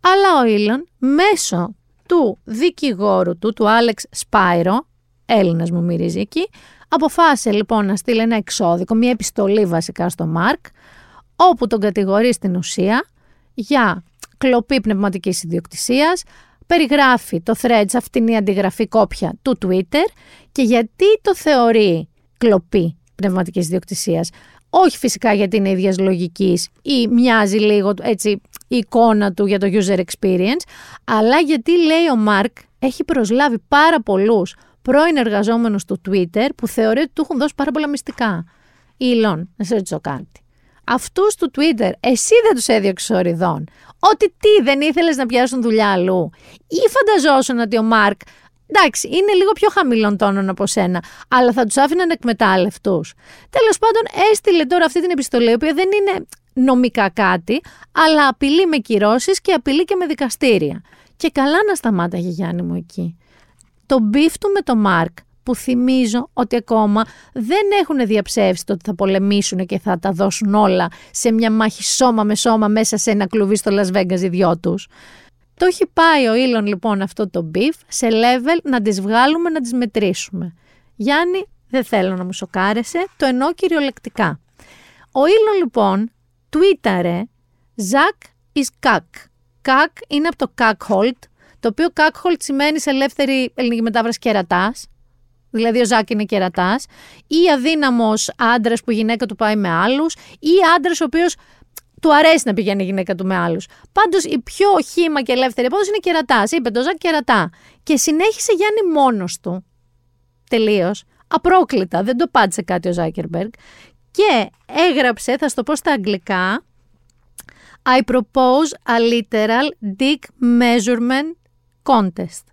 Αλλά ο Elon, μέσω του δικηγόρου του, του Alex Spyro, Έλληνας μου μυρίζει εκεί, αποφάσισε λοιπόν να στείλει ένα εξώδικο, μια επιστολή βασικά στο Mark, όπου τον κατηγορεί στην ουσία για κλοπή πνευματικής ιδιοκτησίας, περιγράφει το Threads αυτήν η αντιγραφή κόπια του Twitter και γιατί το θεωρεί κλοπή πνευματικής ιδιοκτησίας. Όχι φυσικά γιατί είναι ίδιας λογικής ή μοιάζει λίγο έτσι η εικόνα του για το user experience, αλλά γιατί λέει ο Μάρκ έχει προσλάβει πάρα πολλούς πρώην εργαζόμενους του Twitter που θεωρεί ότι του έχουν δώσει πάρα πολλά μυστικά. Ήλον, να σε ρωτήσω κάτι αυτούς του Twitter, εσύ δεν τους έδιωξες οριδών. Ότι τι, δεν ήθελες να πιάσουν δουλειά αλλού. Ή φανταζόσουν ότι ο Μάρκ, εντάξει, είναι λίγο πιο χαμηλών τόνων από σένα, αλλά θα το άφηνε ανεκμετάλλευτο. Τέλος πάντων, έστειλε τώρα αυτή την επιστολή, η οποία δεν είναι νομικά κάτι, αλλά απειλεί με κυρώσεις και απειλεί και με δικαστήρια. Και καλά να σταμάταγε Γιάννη μου εκεί. Το beef του με το Μάρκ που θυμίζω ότι ακόμα δεν έχουν διαψεύσει το ότι θα πολεμήσουν και θα τα δώσουν όλα σε μια μάχη σώμα με σώμα μέσα σε ένα κλουβί στο Las Vegas οι δυο τους. Το έχει πάει ο Ήλον λοιπόν αυτό το beef σε level να τις βγάλουμε να τις μετρήσουμε. Γιάννη, δεν θέλω να μου σοκάρεσαι, το εννοώ κυριολεκτικά. Ο Ήλον λοιπόν τουίταρε Ζακ is κακ. Κακ είναι από το κακχολτ, το οποίο κακχολτ σημαίνει σε ελεύθερη ελληνική μετάφραση κερατάς, δηλαδή ο Ζακ είναι κερατάς, ή αδύναμος άντρας που η γυναίκα του πάει με άλλους, ή άντρας ο οποίος του αρέσει να πηγαίνει η γυναίκα του με άλλους. Πάντως η πιο χήμα και ελεύθερη απόδοση είναι κερατάς. Είπε το Ζακ κερατά. Και συνέχισε Γιάννη μόνος του. Τελείως. Απρόκλητα. Δεν το πάτησε κάτι ο Ζάκερμπεργκ. Και έγραψε, θα στο πω στα αγγλικά, I propose a literal dick measurement contest.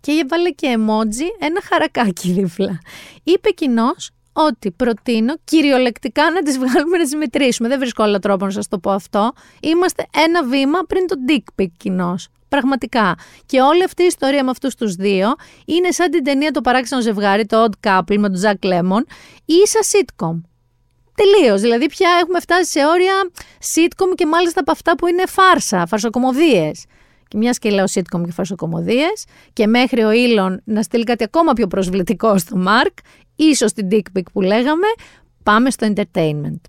Και έβαλε και emoji ένα χαρακάκι δίπλα. Είπε κοινώς ότι προτείνω κυριολεκτικά να τις βγάλουμε να τις μετρήσουμε. Δεν βρίσκω άλλο τρόπο να σας το πω αυτό. Είμαστε ένα βήμα πριν το dick pic κοινώς. Πραγματικά. Και όλη αυτή η ιστορία με αυτούς τους δύο είναι σαν την ταινία Το παράξενο ζευγάρι, το Odd Couple με τον Jack Lemmon ή σαν sitcom. Τελείως. Δηλαδή, πια έχουμε φτάσει σε όρια sitcom και μάλιστα από αυτά που είναι φάρσα, φαρσοκομωδίες. Και μιας και λέω sitcom και φαρσοκομωδίε, και μέχρι ο Ήλον να στείλει κάτι ακόμα πιο προσβλητικό στο Μάρκ, ίσως την dick pic που λέγαμε, πάμε στο entertainment.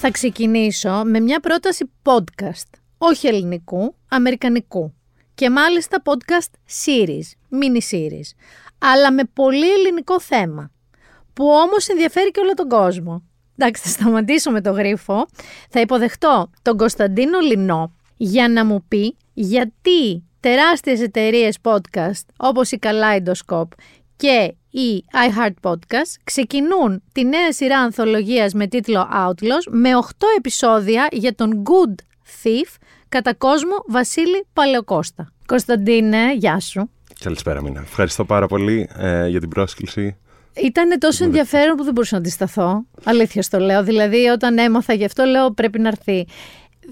Θα ξεκινήσω με μια πρόταση podcast, όχι ελληνικού, αμερικανικού. Και μάλιστα podcast series, mini series, αλλά με πολύ ελληνικό θέμα, που όμως ενδιαφέρει και όλο τον κόσμο. Εντάξει, θα σταματήσω με το γρίφο. Θα υποδεχτώ τον Κωνσταντίνο Λινό για να μου πει γιατί τεράστιες εταιρείες podcast όπως η Kaleidoscope και η iHeart Podcast ξεκινούν τη νέα σειρά ανθολογίας με τίτλο Outlaws με 8 επεισόδια για τον Good Thief κατά κόσμο Βασίλη Παλαιοκώστα. Κωνσταντίνε, γεια σου. Καλησπέρα Μίνα. Ευχαριστώ πάρα πολύ ε, για την πρόσκληση. Ήταν τόσο ενδιαφέρον που δεν μπορούσα να αντισταθώ. Αλήθεια στο λέω. Δηλαδή, όταν έμαθα γι' αυτό, λέω πρέπει να έρθει.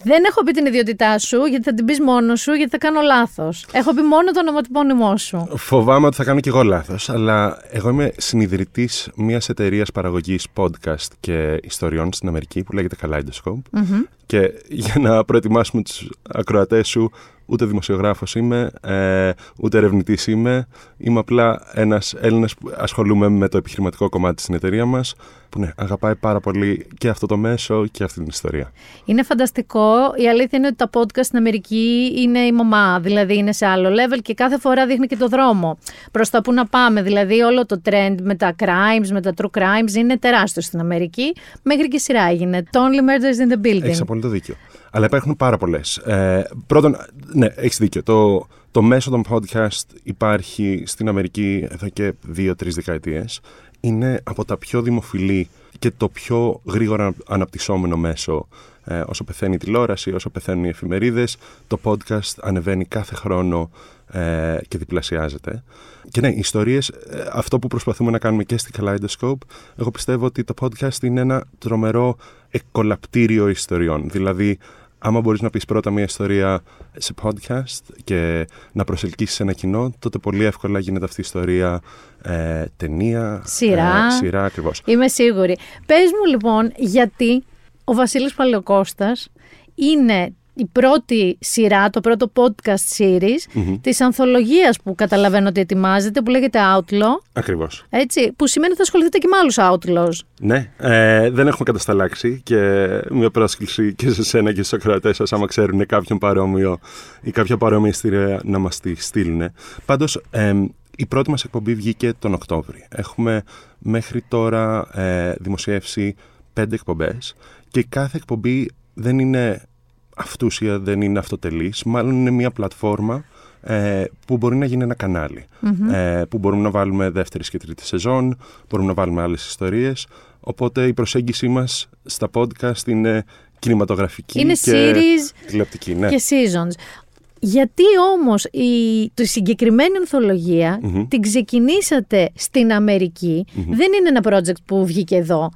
Δεν έχω πει την ιδιότητά σου, γιατί θα την πεις μόνος σου, γιατί θα κάνω λάθος. Έχω πει μόνο το ονοματεπώνυμό σου. Φοβάμαι ότι θα κάνω κι εγώ λάθος, αλλά εγώ είμαι συνειδητής μιας εταιρείας παραγωγής podcast και ιστοριών στην Αμερική που λέγεται Kaleidoscope. Και για να προετοιμάσουμε τους ακροατές σου, ούτε δημοσιογράφος είμαι, ε, ούτε ερευνητής είμαι. Είμαι απλά ένας Έλληνας που ασχολούμαι με το επιχειρηματικό κομμάτι στην εταιρεία μας, που ναι, αγαπάει πάρα πολύ και αυτό το μέσο και αυτή την ιστορία. Είναι φανταστικό. Η αλήθεια είναι ότι τα podcast στην Αμερική είναι η μαμά, δηλαδή είναι σε άλλο level και κάθε φορά δείχνει και το δρόμο. Προς τα που να πάμε. Δηλαδή, όλο το trend με τα crimes, με τα true crimes είναι τεράστιο στην Αμερική. Μέχρι και σειρά έγινε. Το Only Murders in the Building. Έχεις απόλυτο δίκιο. Αλλά υπάρχουν πάρα πολλές. Ε, πρώτον, ναι, έχεις δίκιο. Το, το μέσο των podcast υπάρχει στην Αμερική εδώ και δύο-τρεις δεκαετίες. Είναι από τα πιο δημοφιλή και το πιο γρήγορα αναπτυσσόμενο μέσο ε, όσο πεθαίνει η τηλεόραση, όσο πεθαίνουν οι εφημερίδες, το podcast ανεβαίνει κάθε χρόνο ε, και διπλασιάζεται. Και ναι, οι ιστορίες, ε, αυτό που προσπαθούμε να κάνουμε και στη Kaleidoscope, εγώ πιστεύω ότι το podcast είναι ένα τρομερό εκολαπτήριο ιστοριών. Δηλαδή, άμα μπορείς να πεις πρώτα μια ιστορία σε podcast και να προσελκύσεις ένα κοινό, τότε πολύ εύκολα γίνεται αυτή η ιστορία ε, ταινία, Σειρά. ε, σειρά ακριβώς. Είμαι σίγουρη. Πες μου λοιπόν γιατί ο Βασίλης Παλαιοκώστας είναι η πρώτη σειρά, το πρώτο podcast series της ανθολογίας που καταλαβαίνω ότι ετοιμάζεται, που λέγεται Outlaw, Ακριβώς. έτσι, που σημαίνει ότι θα ασχοληθείτε και με άλλους Outlaws. Ναι, ε, δεν έχουμε κατασταλάξει και μια πρόσκληση και σε σένα και στους ακροατές σας άμα ξέρουν κάποιον παρόμοιο ή κάποια παρόμοια ιστορία να μας τη στείλουν. Πάντως, ε, η πρώτη μας εκπομπή βγήκε τον Οκτώβρη. Έχουμε μέχρι τώρα ε, δημοσιεύσει πέντε εκπομπές και κάθε εκπομπή δεν είναι αυτούσια, δεν είναι αυτοτελής, μάλλον είναι μια πλατφόρμα ε, που μπορεί να γίνει ένα κανάλι. Ε, που μπορούμε να βάλουμε δεύτερη και τρίτη σεζόν, μπορούμε να βάλουμε άλλες ιστορίες. Οπότε η προσέγγιση μας στα podcast είναι κινηματογραφική Είναι και series τηλεοπτική. Ναι. και seasons. Γιατί όμως η, τη συγκεκριμένη ανθολογία την ξεκινήσατε στην αμερικη Δεν είναι ένα project που βγήκε εδώ.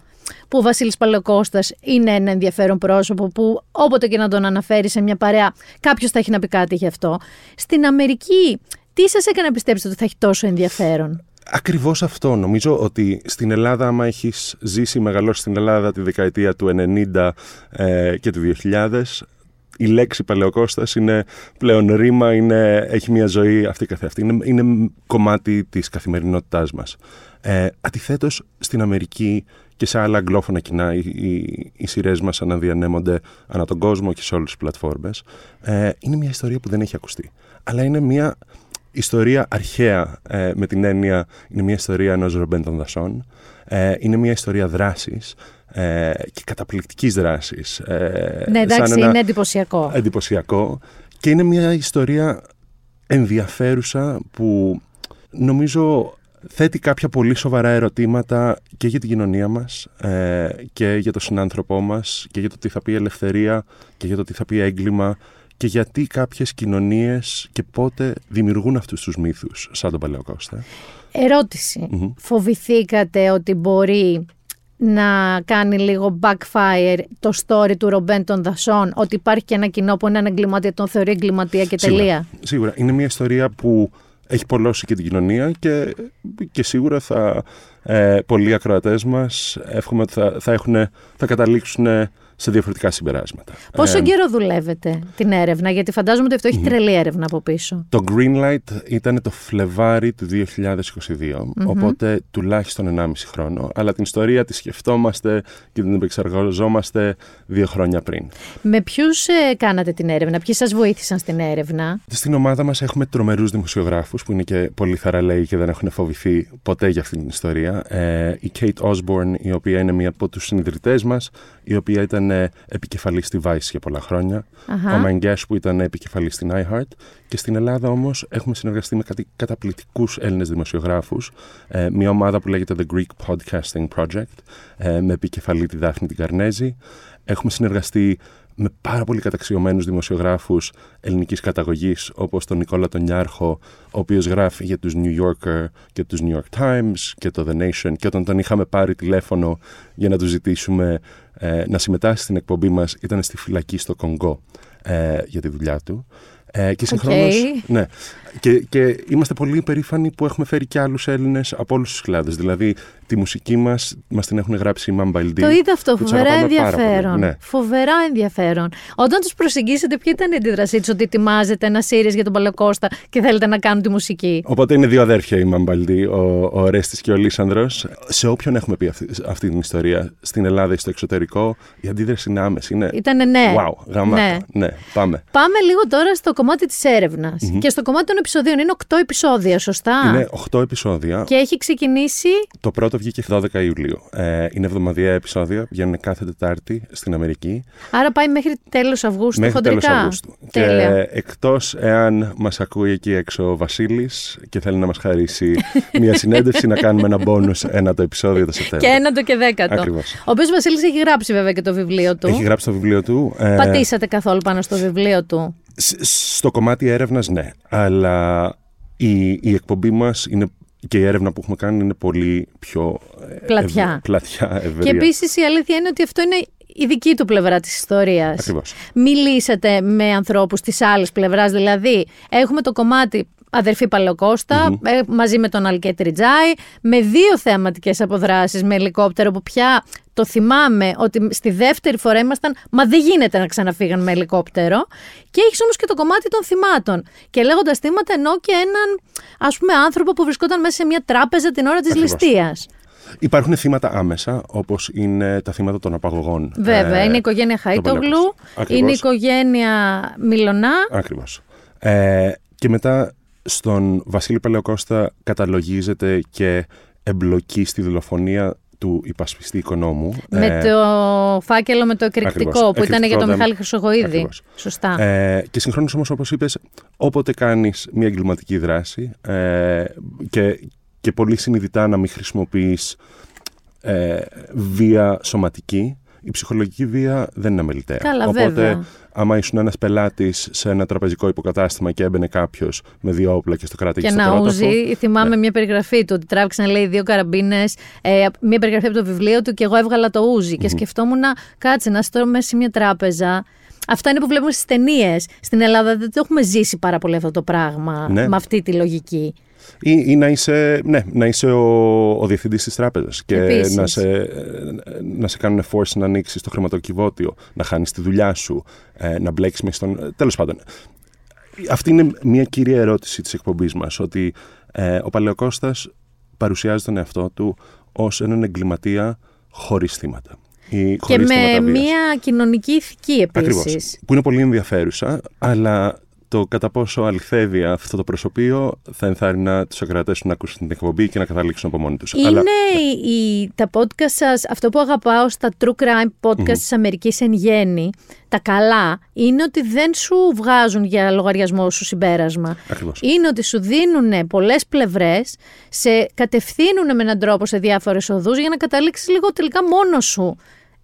Που ο Βασίλης Παλαιοκώστας είναι ένα ενδιαφέρον πρόσωπο που όποτε και να τον αναφέρει σε μια παρέα κάποιος θα έχει να πει κάτι γι' αυτό. Στην Αμερική τι σας έκανε να πιστέψετε ότι θα έχει τόσο ενδιαφέρον; Ακριβώς αυτό. Νομίζω ότι στην Ελλάδα, άμα έχεις ζήσει μεγαλώσει στην Ελλάδα τη δεκαετία του 90 ε, και του 2000, η λέξη Παλαιοκώστας είναι πλέον ρήμα, είναι, έχει μια ζωή αυτή καθεαυτή. Είναι, είναι κομμάτι της καθημερινότητάς μας. Ε, αντιθέτως, στην Αμερική και σε άλλα αγγλόφωνα κοινά οι, οι, οι σειρές μας αναδιανέμονται ανά τον κόσμο και σε όλες τις πλατφόρμες. Ε, είναι μια ιστορία που δεν έχει ακουστεί. Αλλά είναι μια ιστορία αρχαία ε, με την έννοια, είναι μια ιστορία ενός Ρομπέν των Δασών, ε, είναι μια ιστορία δράσης ε, και καταπληκτικής δράσης. Ε, ναι, εντάξει, σαν ένα είναι εντυπωσιακό. εντυπωσιακό και είναι μια ιστορία ενδιαφέρουσα που νομίζω θέτει κάποια πολύ σοβαρά ερωτήματα και για την κοινωνία μας ε, και για τον συνάνθρωπό μας και για το τι θα πει ελευθερία και για το τι θα πει έγκλημα και γιατί κάποιες κοινωνίες και πότε δημιουργούν αυτούς τους μύθους σαν τον Παλαιοκώστα. Ερώτηση. Φοβηθήκατε ότι μπορεί να κάνει λίγο backfire το story του Ρομπέν των Δασών, ότι υπάρχει και ένα κοινό που είναι ένα εγκληματία, τον θεωρεί εγκληματία και τελεία; Σίγουρα, σίγουρα. Είναι μια ιστορία που έχει πολλώσει και την κοινωνία και, και σίγουρα θα, ε, πολλοί ακροατές μας εύχομαι ότι θα, θα, έχουν, θα καταλήξουν σε διαφορετικά συμπεράσματα. Πόσο Ε, καιρό δουλεύετε την έρευνα, γιατί φαντάζομαι ότι αυτό έχει τρελή έρευνα από πίσω. Το Greenlight ήταν το Φλεβάρι του 2022, οπότε τουλάχιστον 1,5 χρόνο, αλλά την ιστορία τη σκεφτόμαστε και την επεξεργαζόμαστε δύο χρόνια πριν. Με ποιους κάνατε την έρευνα, ποιοι σας βοήθησαν στην έρευνα; Στην ομάδα μας έχουμε τρομερούς δημοσιογράφους που είναι και πολύ θαραλέοι και δεν έχουν φοβηθεί ποτέ για αυτή την ιστορία. Ε, η Kate Osborne, η οποία είναι μία από τους συνειδητές μας, η οποία ήταν ε, επικεφαλής στη Vice για πολλά χρόνια. Αχα. Ο Μαγκιάς που ήταν επικεφαλής στην iHeart. Και στην Ελλάδα όμως έχουμε συνεργαστεί με κάτι καταπληκτικούς Έλληνες δημοσιογράφους. Ε, μια ομάδα που λέγεται The Greek Podcasting Project, ε, με επικεφαλή τη Δάφνη την Καρνέζη. Έχουμε συνεργαστεί με πάρα πολύ καταξιωμένους δημοσιογράφους ελληνικής καταγωγής όπως τον Νικόλα τον Νιάρχο ο οποίος γράφει για τους New Yorker και τους New York Times και το The Nation και όταν τον είχαμε πάρει τηλέφωνο για να του ζητήσουμε ε, να συμμετάσχει στην εκπομπή μας ήταν στη φυλακή στο Κονγκό ε, για τη δουλειά του. Ε, και συγχρόνως, ναι, και, και είμαστε πολύ περήφανοι που έχουμε φέρει και άλλους Έλληνες από όλους τους κλάδους. Δηλαδή τη μουσική μας μας την έχουν γράψει η Μαμπαλντή. Το είδα αυτό, που τους φοβερά αγαπάμε πάρα πολύ. ενδιαφέρον. Ναι. Φοβερά ενδιαφέρον. Όταν τους προσεγγίσετε, ποια ήταν η αντίδρασή τους, ότι ετοιμάζετε ένα series για τον Παλαιοκώστα και θέλετε να κάνουν τη μουσική; Οπότε είναι δύο αδέρφια η Μαμπαλντή, ο, ο Ρέστης και ο Λίσανδρος. Σε όποιον έχουμε πει αυτή, αυτή την ιστορία, στην Ελλάδα ή στο εξωτερικό, η αντίδραση είναι άμεση. Είναι Ήτανε ναι. wow, γαμάτα. Ναι. Ναι. πάμε. Πάμε λίγο τώρα στο κομμάτι της έρευνας. Και στο κομμάτι των επεισοδίων. Είναι 8 επεισόδια, σωστά; Είναι 8 επεισόδια. Και έχει ξεκινήσει; Το πρώτο βγήκε 12 Ιουλίου. Ε, είναι εβδομαδιαία επεισόδια, βγαίνουν κάθε Τετάρτη στην Αμερική. Άρα πάει μέχρι τέλος Αυγούστου μέχρι χοντρικά. τέλος Αυγούστου. Τέλεια. Και εκτός εάν μας ακούει εκεί έξω ο Βασίλης και θέλει να μας χαρίσει μια συνέντευξη να κάνουμε ένα bonus ένα το επεισόδιο το Και Σεπτέμβριο. ένα το και δέκατο. Ακριβώς. Ο οποίος Βασίλης έχει γράψει βέβαια και το βιβλίο του. Έχει γράψει το βιβλίο του. ε, Πατήσατε καθόλου πάνω στο βιβλίο του. Σ- στο κομμάτι έρευνας ναι, αλλά η, η εκπομπή μας είναι και η έρευνα που έχουμε κάνει είναι πολύ πιο ε, Πλατιά. ευ- πλατιά ευρεία. Και επίσης η αλήθεια είναι ότι αυτό είναι η δική του πλευρά της ιστορίας. Ακριβώς. Μιλήσατε με ανθρώπους της άλλης πλευράς, δηλαδή έχουμε το κομμάτι αδερφή Παλαιοκώστα, ε, μαζί με τον Αλκέ Τριτζάη, με δύο θεματικές αποδράσεις με ελικόπτερο που πια το θυμάμαι ότι στη δεύτερη φορά ήμασταν, μα δεν γίνεται να ξαναφύγαν με ελικόπτερο. Και έχεις όμως και το κομμάτι των θυμάτων. Και λέγοντας θύματα εννοώ και έναν ας πούμε άνθρωπο που βρισκόταν μέσα σε μια τράπεζα την ώρα της Ακριβώς. ληστείας. Υπάρχουν θύματα άμεσα, όπως είναι τα θύματα των απαγωγών. Βέβαια, ε, είναι η οικογένεια στο Χαϊτόγλου, Παλαιοκώστα. είναι η Ακριβώς. οικογένεια Μιλονά. Ακριβώς. Ε, και μετά στον Βασίλη Παλαιοκώστα καταλογίζεται και εμπλοκή στη δολοφονία του υπασπιστή οικονόμου. Με Ε, το φάκελο με το εκρηκτικό ακριβώς. που ήταν για τον Εκρηκτικό Μιχάλη δεν- Χρυσογοίδη. Ακριβώς. Σωστά. Ε, και συγχρόνως όμως όπως είπες, όποτε κάνεις μια εγκληματική δράση ε, και, και πολύ συνειδητά να μην χρησιμοποιείς ε, βία σωματική, η ψυχολογική βία δεν είναι αμεληταία. Καλά, Οπότε, βέβαια. άμα ήσουν ένας πελάτης σε ένα τραπεζικό υποκατάστημα και έμπαινε κάποιος με δύο όπλα και στο κράτηγε Και στο να πρόταφο, ούζει, θυμάμαι Ναι. μια περιγραφή του ότι τράβηξε να λέει δύο καραμπίνες, ε, μια περιγραφή από το βιβλίο του και εγώ έβγαλα το ούζι. Και σκεφτόμουν, κάτσε να είσαι τώρα μέσα σε μια τράπεζα. Αυτά είναι που βλέπουμε στις ταινίες. Στην Ελλάδα δεν το έχουμε ζήσει πάρα πολύ αυτό το πράγμα Ναι. με αυτή τη λογική. Ή, ή να είσαι, ναι, να είσαι ο, ο διευθυντής της τράπεζας και Επίσης. να σε, να σε κάνουν force να ανοίξει το χρηματοκιβώτιο, να χάνεις τη δουλειά σου, ε, να μπλέξεις με στον. Τέλος πάντων. Αυτή είναι μια κύρια ερώτηση της εκπομπής μας. Ότι ε, ο Παλαιοκώστας παρουσιάζει τον εαυτό του ως έναν εγκληματία χωρίς θύματα. Ή Και χωρίς με θύματα βίας. μια κοινωνική ηθική Ακριβώς. επίσης. Που είναι πολύ ενδιαφέρουσα, αλλά το κατά πόσο αληθεύει αυτό το προσωπείο θα ενθάρρυνα τους ακροατές να ακούσουν την εκπομπή και να καταλήξουν από μόνοι τους. Είναι η, η- τα podcast σας, αυτό που αγαπάω στα true crime podcast της Αμερικής εν γέννη, τα καλά, είναι ότι δεν σου βγάζουν για λογαριασμό σου συμπέρασμα. Ακριβώς. Είναι ότι σου δίνουν πολλές πλευρές, σε κατευθύνουν με έναν τρόπο σε διάφορες οδούς για να καταλήξεις λίγο τελικά μόνος σου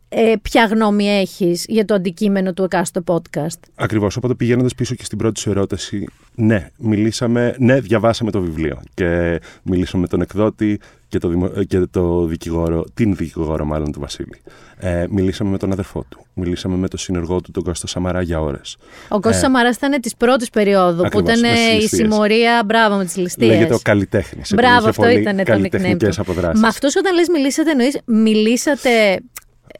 ε, ποια γνώμη έχεις για το αντικείμενο του εκάστοτε podcast; Ακριβώς. Οπότε πηγαίνοντας πίσω και στην πρώτη σου ερώτηση, ναι, μιλήσαμε, ναι, διαβάσαμε το βιβλίο και μιλήσαμε με τον εκδότη και το, δημο- και το δικηγόρο, την δικηγόρο μάλλον του Βασίλη. Ε, μιλήσαμε με τον αδερφό του. Μιλήσαμε με τον συνεργό του, τον Κώστα Σαμαρά, για ώρες. Ο Κώστας Σαμαράς ήταν της πρώτης περίοδου, Ε. Ακριβώς, που ήταν με τις ε, η ληστείες. συμμορία, μπράβο με τις ληστείες. Λέγεται ο καλλιτέχνης. Μπράβο, αυτό ήταν το nickname Καλλιτεχνικές του. αποδράσεις. Μα αυτός όταν λες μιλήσατε, εννοείς μιλήσατε,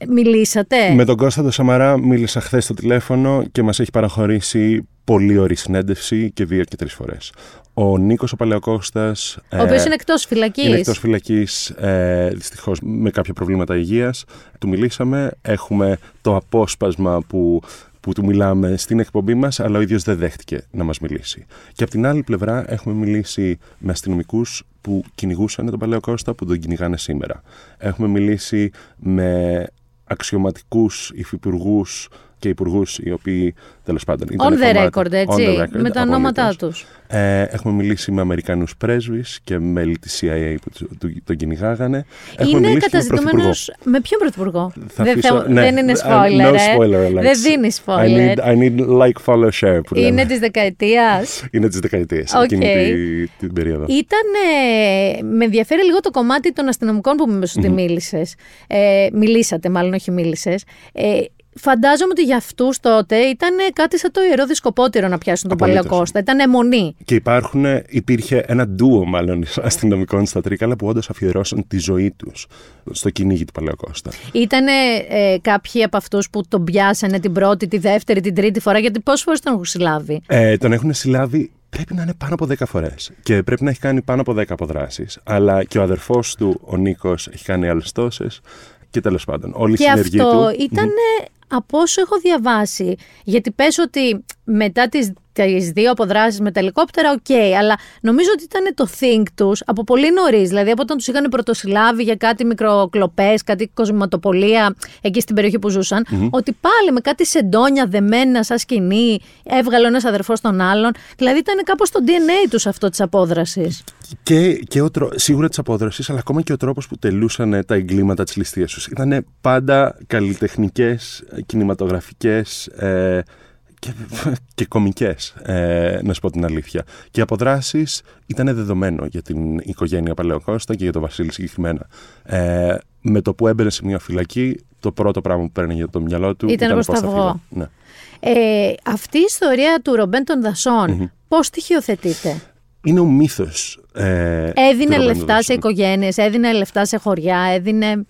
μιλήσατε; Με τον Κώστα τον Σαμαρά μίλησα χθες στο τηλέφωνο και μας έχει παραχωρήσει πολύ ωραία συνέντευξη και δύο και τρεις φορές. Ο Νίκος ο Παλαιοκώστας. ο οποίος είναι εκτός φυλακής. Είναι εκτός φυλακής, ε, δυστυχώς με κάποια προβλήματα υγείας. Του μιλήσαμε. Έχουμε το απόσπασμα που, που του μιλάμε στην εκπομπή μας, αλλά ο ίδιος δεν δέχτηκε να μας μιλήσει. Και από την άλλη πλευρά, έχουμε μιλήσει με αστυνομικούς που κυνηγούσαν τον Παλαιοκώστα, που τον κυνηγάνε σήμερα. Έχουμε μιλήσει με αξιωματικούς υφυπουργούς και υπουργούς οι οποίοι τέλος πάντων. ήταν On the κομμάτι- record, on έτσι, the record, με τα ονόματά απολύτως. τους. Ε, έχουμε μιλήσει με Αμερικανούς πρέσβεις και μέλη της CIA που του- του- τον κυνηγάγανε. Έχουμε Είναι μιλήσει και με καταζητούμενος με ποιον πρωθυπουργό; Θα δεν, αφήσω- θα- ναι, δεν είναι uh, spoiler, no ε. spoiler alerts. Δεν δίνει I spoiler. need, I need like, follow, share που λέμε. Είναι της δεκαετίας. Είναι της δεκαετίας, Οκ. εκείνη τη- την περίοδο. Ήταν. ε, με ενδιαφέρει λίγο το κομμάτι των αστυνομικών που μου είπες ότι μίλησες. Ε, μιλήσατε, μάλλον όχι μίλησες. Ε, φαντάζομαι ότι για αυτούς τότε ήταν κάτι σαν το ιερό δισκοπότηρο να πιάσουν τον Απολύτως. Παλαιοκώστα. Ήταν αιμονή. Και υπάρχουν, υπήρχε ένα ντουο μάλλον αστυνομικών στα Τρίκαλα που όντως αφιερώσαν τη ζωή τους στο κυνήγι του Παλαιοκώστα. Ήταν ε, κάποιοι από αυτούς που τον πιάσανε την πρώτη, τη δεύτερη, την τρίτη φορά, γιατί πόσες φορές τον έχουν συλλάβει; Ε, τον έχουν συλλάβει πρέπει να είναι πάνω από 10 φορές. Και πρέπει να έχει κάνει πάνω από 10 αποδράσεις. Αλλά και ο αδερφός του, ο Νίκος, έχει κάνει άλλες τόσες. Και τέλος πάντων, όλη η Και συνεργή αυτό του. ήταν από όσο έχω διαβάσει. Γιατί πες ότι μετά τις, τις δύο αποδράσεις με τα ελικόπτερα, οκ, αλλά νομίζω ότι ήταν το thing τους από πολύ νωρίς. Δηλαδή από όταν τους είχαν πρωτοσυλλάβει για κάτι μικροκλοπές, κάτι κοσμηματοπωλεία εκεί στην περιοχή που ζούσαν ότι πάλι με κάτι σεντόνια δεμένα σαν σκηνή έβγαλε ο ένας αδερφός τον άλλον. Δηλαδή ήταν κάπως το DNA τους αυτό της απόδρασης. Και, και ο, τρό- σίγουρα της απόδρασης, αλλά ακόμα και ο τρόπος που τελούσαν ε, τα εγκλήματα της ληστείας τους. Ήταν πάντα καλλιτεχνικές, κινηματογραφικές ε, και, και κομικές, ε, να σου πω την αλήθεια. Και οι αποδράσεις ήταν δεδομένο για την οικογένεια Παλαιοκώστα και για τον Βασίλη συγκεκριμένα. Ε, με το που έμπαινε σε μια φυλακή, το πρώτο πράγμα που παίρνει για το μυαλό του Ήταν ήταν, προς πώς τα θα βγω. φύγω. Ναι. Ε, αυτή η ιστορία του Ρομπέν των Δασών, πώς στοιχειοθετείται. Είναι ο μύθος ε, του Έδινε Ρομπέν λεφτά Δοδοσόν. σε οικογένειες, έδινε λεφτά σε χωριά, έδινε.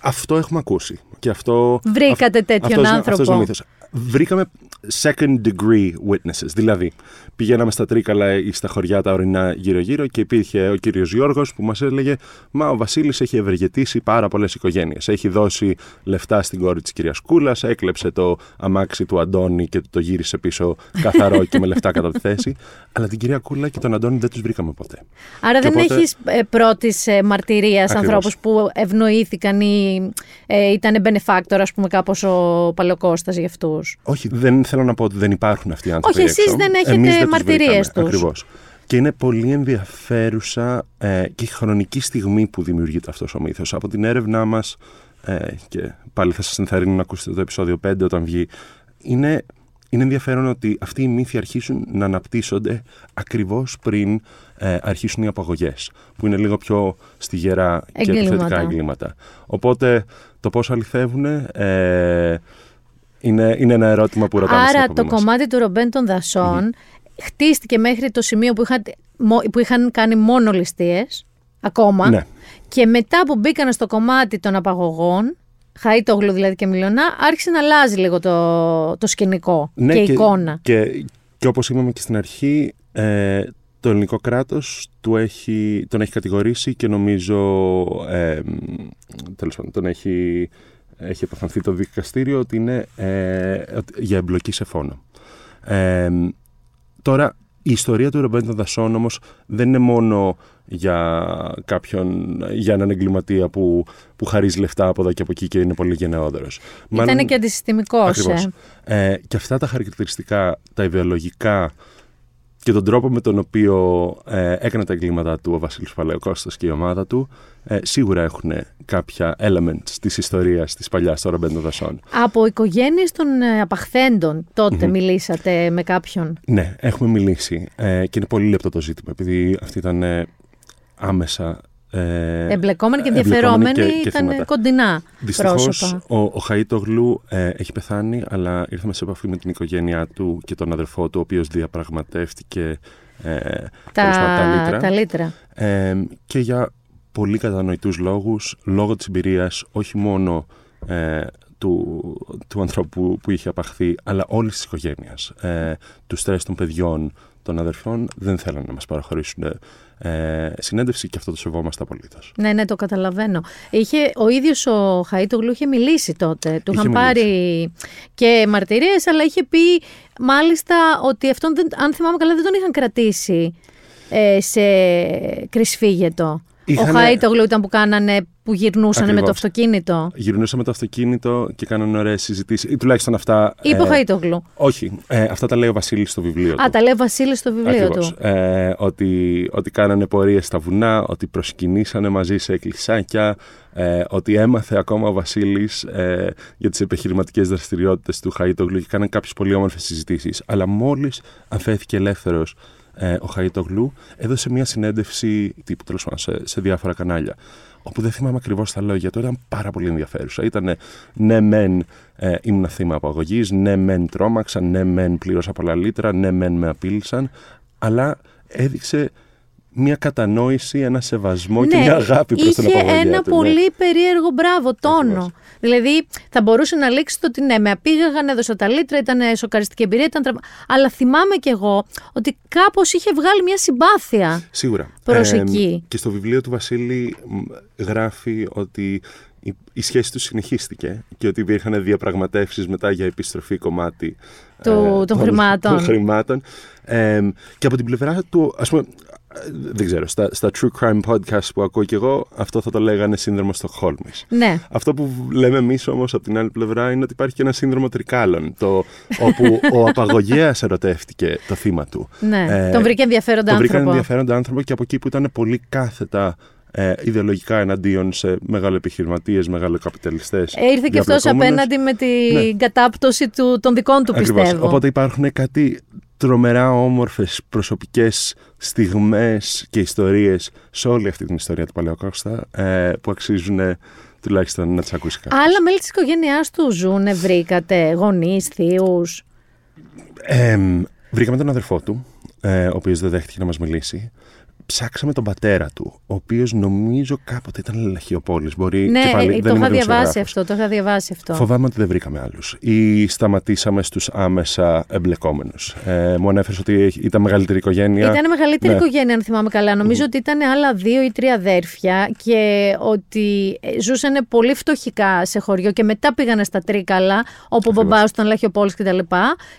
Αυτό έχουμε ακούσει. Και αυτό, Βρήκατε τέτοιον αυτός είναι- άνθρωπο; αυτός είναι ο μύθος. Βρήκαμε second degree witnesses. Δηλαδή, πηγαίναμε στα Τρίκαλα ή στα χωριά τα ορεινά γύρω-γύρω και υπήρχε ο κύριος Γιώργος που μας έλεγε «Μα ο Βασίλης έχει ευεργετήσει πάρα πολλές οικογένειες. Έχει δώσει λεφτά στην κόρη της κυρίας Κούλας, έκλεψε το αμάξι του Αντώνη και το γύρισε πίσω καθαρό και με λεφτά κατά τη θέση. Αλλά την κυρία Κούλα και τον Αντώνη δεν τους βρήκαμε ποτέ. Άρα Και δεν οπότε- έχεις ε, πρώτης ε, μαρτυρίας Ακριβώς. ανθρώπους που ευνοήθηκαν ή ε, ήταν benefactor, ας πούμε, κάπως ο Παλαιοκώστας για αυτούς; Όχι, δεν θέλω να πω ότι δεν υπάρχουν αυτοί οι άνθρωποι. Όχι, εσείς έξω. δεν έχετε Εμείς δεν τους μαρτυρίες βρήκαμε. τους. Ακριβώς. Και είναι πολύ ενδιαφέρουσα ε, και η χρονική στιγμή που δημιουργείται αυτός ο μύθος. Από την έρευνά μας ε, και πάλι θα σας ενθαρρύνω να ακούσετε το επεισόδιο 5 όταν βγει, είναι, είναι ενδιαφέρον ότι αυτοί οι μύθοι αρχίσουν να αναπτύσσονται ακριβώς πριν ε, αρχίσουν οι απαγωγές, που είναι λίγο πιο στη γερά και Εγκλήματα. επιθετικά εγκλήματα. Οπότε το πώς αληθεύουν ε, είναι, είναι ένα ερώτημα που ρωτάμε στην Άρα εκπομπή το μας. κομμάτι του ρομπέν των δασων χτίστηκε μέχρι το σημείο που είχαν, μο- που είχαν κάνει μόνο ληστείες, ακόμα. Ναι. Και μετά που μπήκαν στο κομμάτι των απαγωγών, Χαΐτογλου δηλαδή και Μιλονά, άρχισε να αλλάζει λίγο το, το σκηνικό Ναι, και η εικόνα. Και, και όπως είπαμε και στην αρχή, ε, το ελληνικό κράτος του έχει, τον έχει κατηγορήσει και νομίζω, ε, μ, τέλος πάντων, τον έχει, έχει αποφανθεί το δικαστήριο ότι είναι ε, ότι- για εμπλοκή σε φόνο. Ε, τώρα, η ιστορία του Ρομπέν των Δασών όμως δεν είναι μόνο για κάποιον, για έναν εγκληματία που, που χαρίζει λεφτά από εδώ και από εκεί και είναι πολύ γενναιόδωρος. Ήταν Μάλλον- και αντισυστημικός. Ακριβώς. Ε. Ε, και αυτά τα χαρακτηριστικά, τα ιδεολογικά και τον τρόπο με τον οποίο ε, έκανε τα εγκλήματά του ο Βασίλης Παλαιοκώστας και η ομάδα του ε, σίγουρα έχουν κάποια elements της ιστορίας της παλιάς των Ρομπέντων Δασών. Από οικογένειες των ε, απαχθέντων τότε μιλήσατε με κάποιον; Ναι, έχουμε μιλήσει ε, και είναι πολύ λεπτό το ζήτημα επειδή αυτή ήταν ε, άμεσα ε, Εμπλεκόμενοι και εμπλεκόμενοι ενδιαφερόμενοι και- και ήταν θύματα. κοντινά Δυστυχώς πρόσωπα. ο, ο Χαΐτογλου ε, έχει πεθάνει, αλλά ήρθαμε σε επαφή με την οικογένειά του και τον αδερφό του, ο οποίος διαπραγματεύτηκε ε, τέλος πάντων, τα λίτρα. τα λίτρα. Ε, και για πολύ κατανοητούς λόγους, λόγω της εμπειρίας όχι μόνο ε, του, του ανθρώπου που είχε απαχθεί, αλλά όλης της οικογένειας, ε, του στρες των παιδιών, των αδερφών, δεν θέλανε να μας παραχωρήσουν ε, συνέντευξη και αυτό το σεβόμαστε απολύτως. Ναι, ναι, το καταλαβαίνω. Είχε, ο ίδιος ο Χαΐτογλου είχε μιλήσει τότε. Του Είχε είχαν πάρει και μαρτυρίες, αλλά είχε πει μάλιστα ότι αυτόν, δεν, αν θυμάμαι καλά, δεν τον είχαν κρατήσει ε, σε κρυσφύγετο. Είχανε- Ο Χαΐτογλου ήταν που κάνανε, που γυρνούσαν με το Ακριβώς. αυτοκίνητο. Γυρνούσαμε το αυτοκίνητο και κάνανε ωραίες συζητήσεις, ή τουλάχιστον αυτά... Είπε ο ε, Χαΐτογλου. Όχι, ε, αυτά τα λέει ο Βασίλης στο βιβλίο του. Α, τα λέει ο Βασίλης στο βιβλίο Ακριβώς. του. Ε, ότι, ότι κάνανε πορείες στα βουνά, ότι προσκυνήσανε μαζί σε εκκλησάκια, ε, ότι έμαθε ακόμα ο Βασίλης ε, για τις επιχειρηματικές δραστηριότητες του Χαΐτογλου και κάνανε κάποιες πολύ όμορφες συζητήσεις. Αλλά μόλις αφέθηκε ελεύθερος ε, ο Χαΐτογλου, έδωσε μια συνέντευξη τύπου τέλος πάντων σε, σε διάφορα κανάλια. Όπου δεν θυμάμαι ακριβώς τα λόγια του, ήταν πάρα πολύ ενδιαφέρουσα. Ήταν ναι, μεν ε, ήμουν θύμα απαγωγής, ναι, μεν τρόμαξα, ναι, μεν πλήρωσα πολλά λίτρα, ναι, μεν με απείλησαν, αλλά έδειξε μια κατανόηση, ένα σεβασμό και μια αγάπη προς την είχε απαγωγή ένα του. ναι. πολύ περίεργο μπράβο τόνο. Ακριβώς. Δηλαδή θα μπορούσε να λήξει το ότι ναι, με απήγαγαν, έδωσα τα λίτρα, ήταν σοκαριστική εμπειρία, ήταν τραυμα... Αλλά θυμάμαι κι εγώ ότι κάπως είχε βγάλει μια συμπάθεια. Σίγουρα. προς Ε, εκεί. και στο βιβλίο του Βασίλη μ, γράφει ότι η, η σχέση τους συνεχίστηκε και ότι υπήρχαν διαπραγματεύσεις μετά για επιστροφή κομμάτι ε, Του- των χρημάτων. των χρημάτων. Ε, και από την πλευρά του, ας πούμε, ε, δεν ξέρω, στα, στα true crime podcast που ακούω κι εγώ, αυτό θα το λέγανε σύνδρομο Στοκχόλμης. Ναι. Αυτό που λέμε εμείς όμως από την άλλη πλευρά είναι ότι υπάρχει και ένα σύνδρομο τρικάλων. Το, όπου ο απαγωγέας ερωτεύτηκε το θύμα του. Ναι. Τον βρήκε ενδιαφέροντα τον βρήκαν άνθρωπο. ενδιαφέροντα άνθρωπο και από εκεί που ήταν πολύ κάθετα ε, ιδεολογικά εναντίον σε μεγάλοεπιχειρηματίε, μεγαλοκαπιταλιστές. Ε, Ήρθε και αυτός απέναντι με την Ναι. κατάπτωση του, των δικών του, Ακριβώς. πιστεύω. Οπότε υπάρχουν κάτι τρομερά όμορφες προσωπικές στιγμές και ιστορίες σε όλη αυτή την ιστορία του Παλαιοκώστα ε, που αξίζουν ε, τουλάχιστον να τις ακούσει κάποιος. Άλλα μέλη της οικογένειάς τους ζουν, βρήκατε, γονείς, θείους; Ε, βρήκαμε τον αδερφό του, ε, ο οποίος δεν δέχτηκε να μας μιλήσει. Ψάξαμε τον πατέρα του, ο οποίος νομίζω κάποτε ήταν λαχιοπόλης. Μπορεί Ναι, και πάλι, ε, δεν το είμαι είχα διαβάσει δημοσιογράφος. αυτό. Το είχα διαβάσει αυτό. Φοβάμαι ότι δεν βρήκαμε άλλους. Ή σταματήσαμε στους άμεσα εμπλεκόμενους. Ε, μου ανέφερες ότι ήταν μεγαλύτερη οικογένεια. Ήταν μεγαλύτερη Ναι. οικογένεια, αν θυμάμαι καλά. Νομίζω ότι ήταν άλλα δύο ή τρία αδέρφια και ότι ε, ζούσαν πολύ φτωχικά σε χωριό και μετά πήγανε στα Τρίκαλα, όπου ο μπαμπάς του ήταν Λαχιοπόλης κτλ.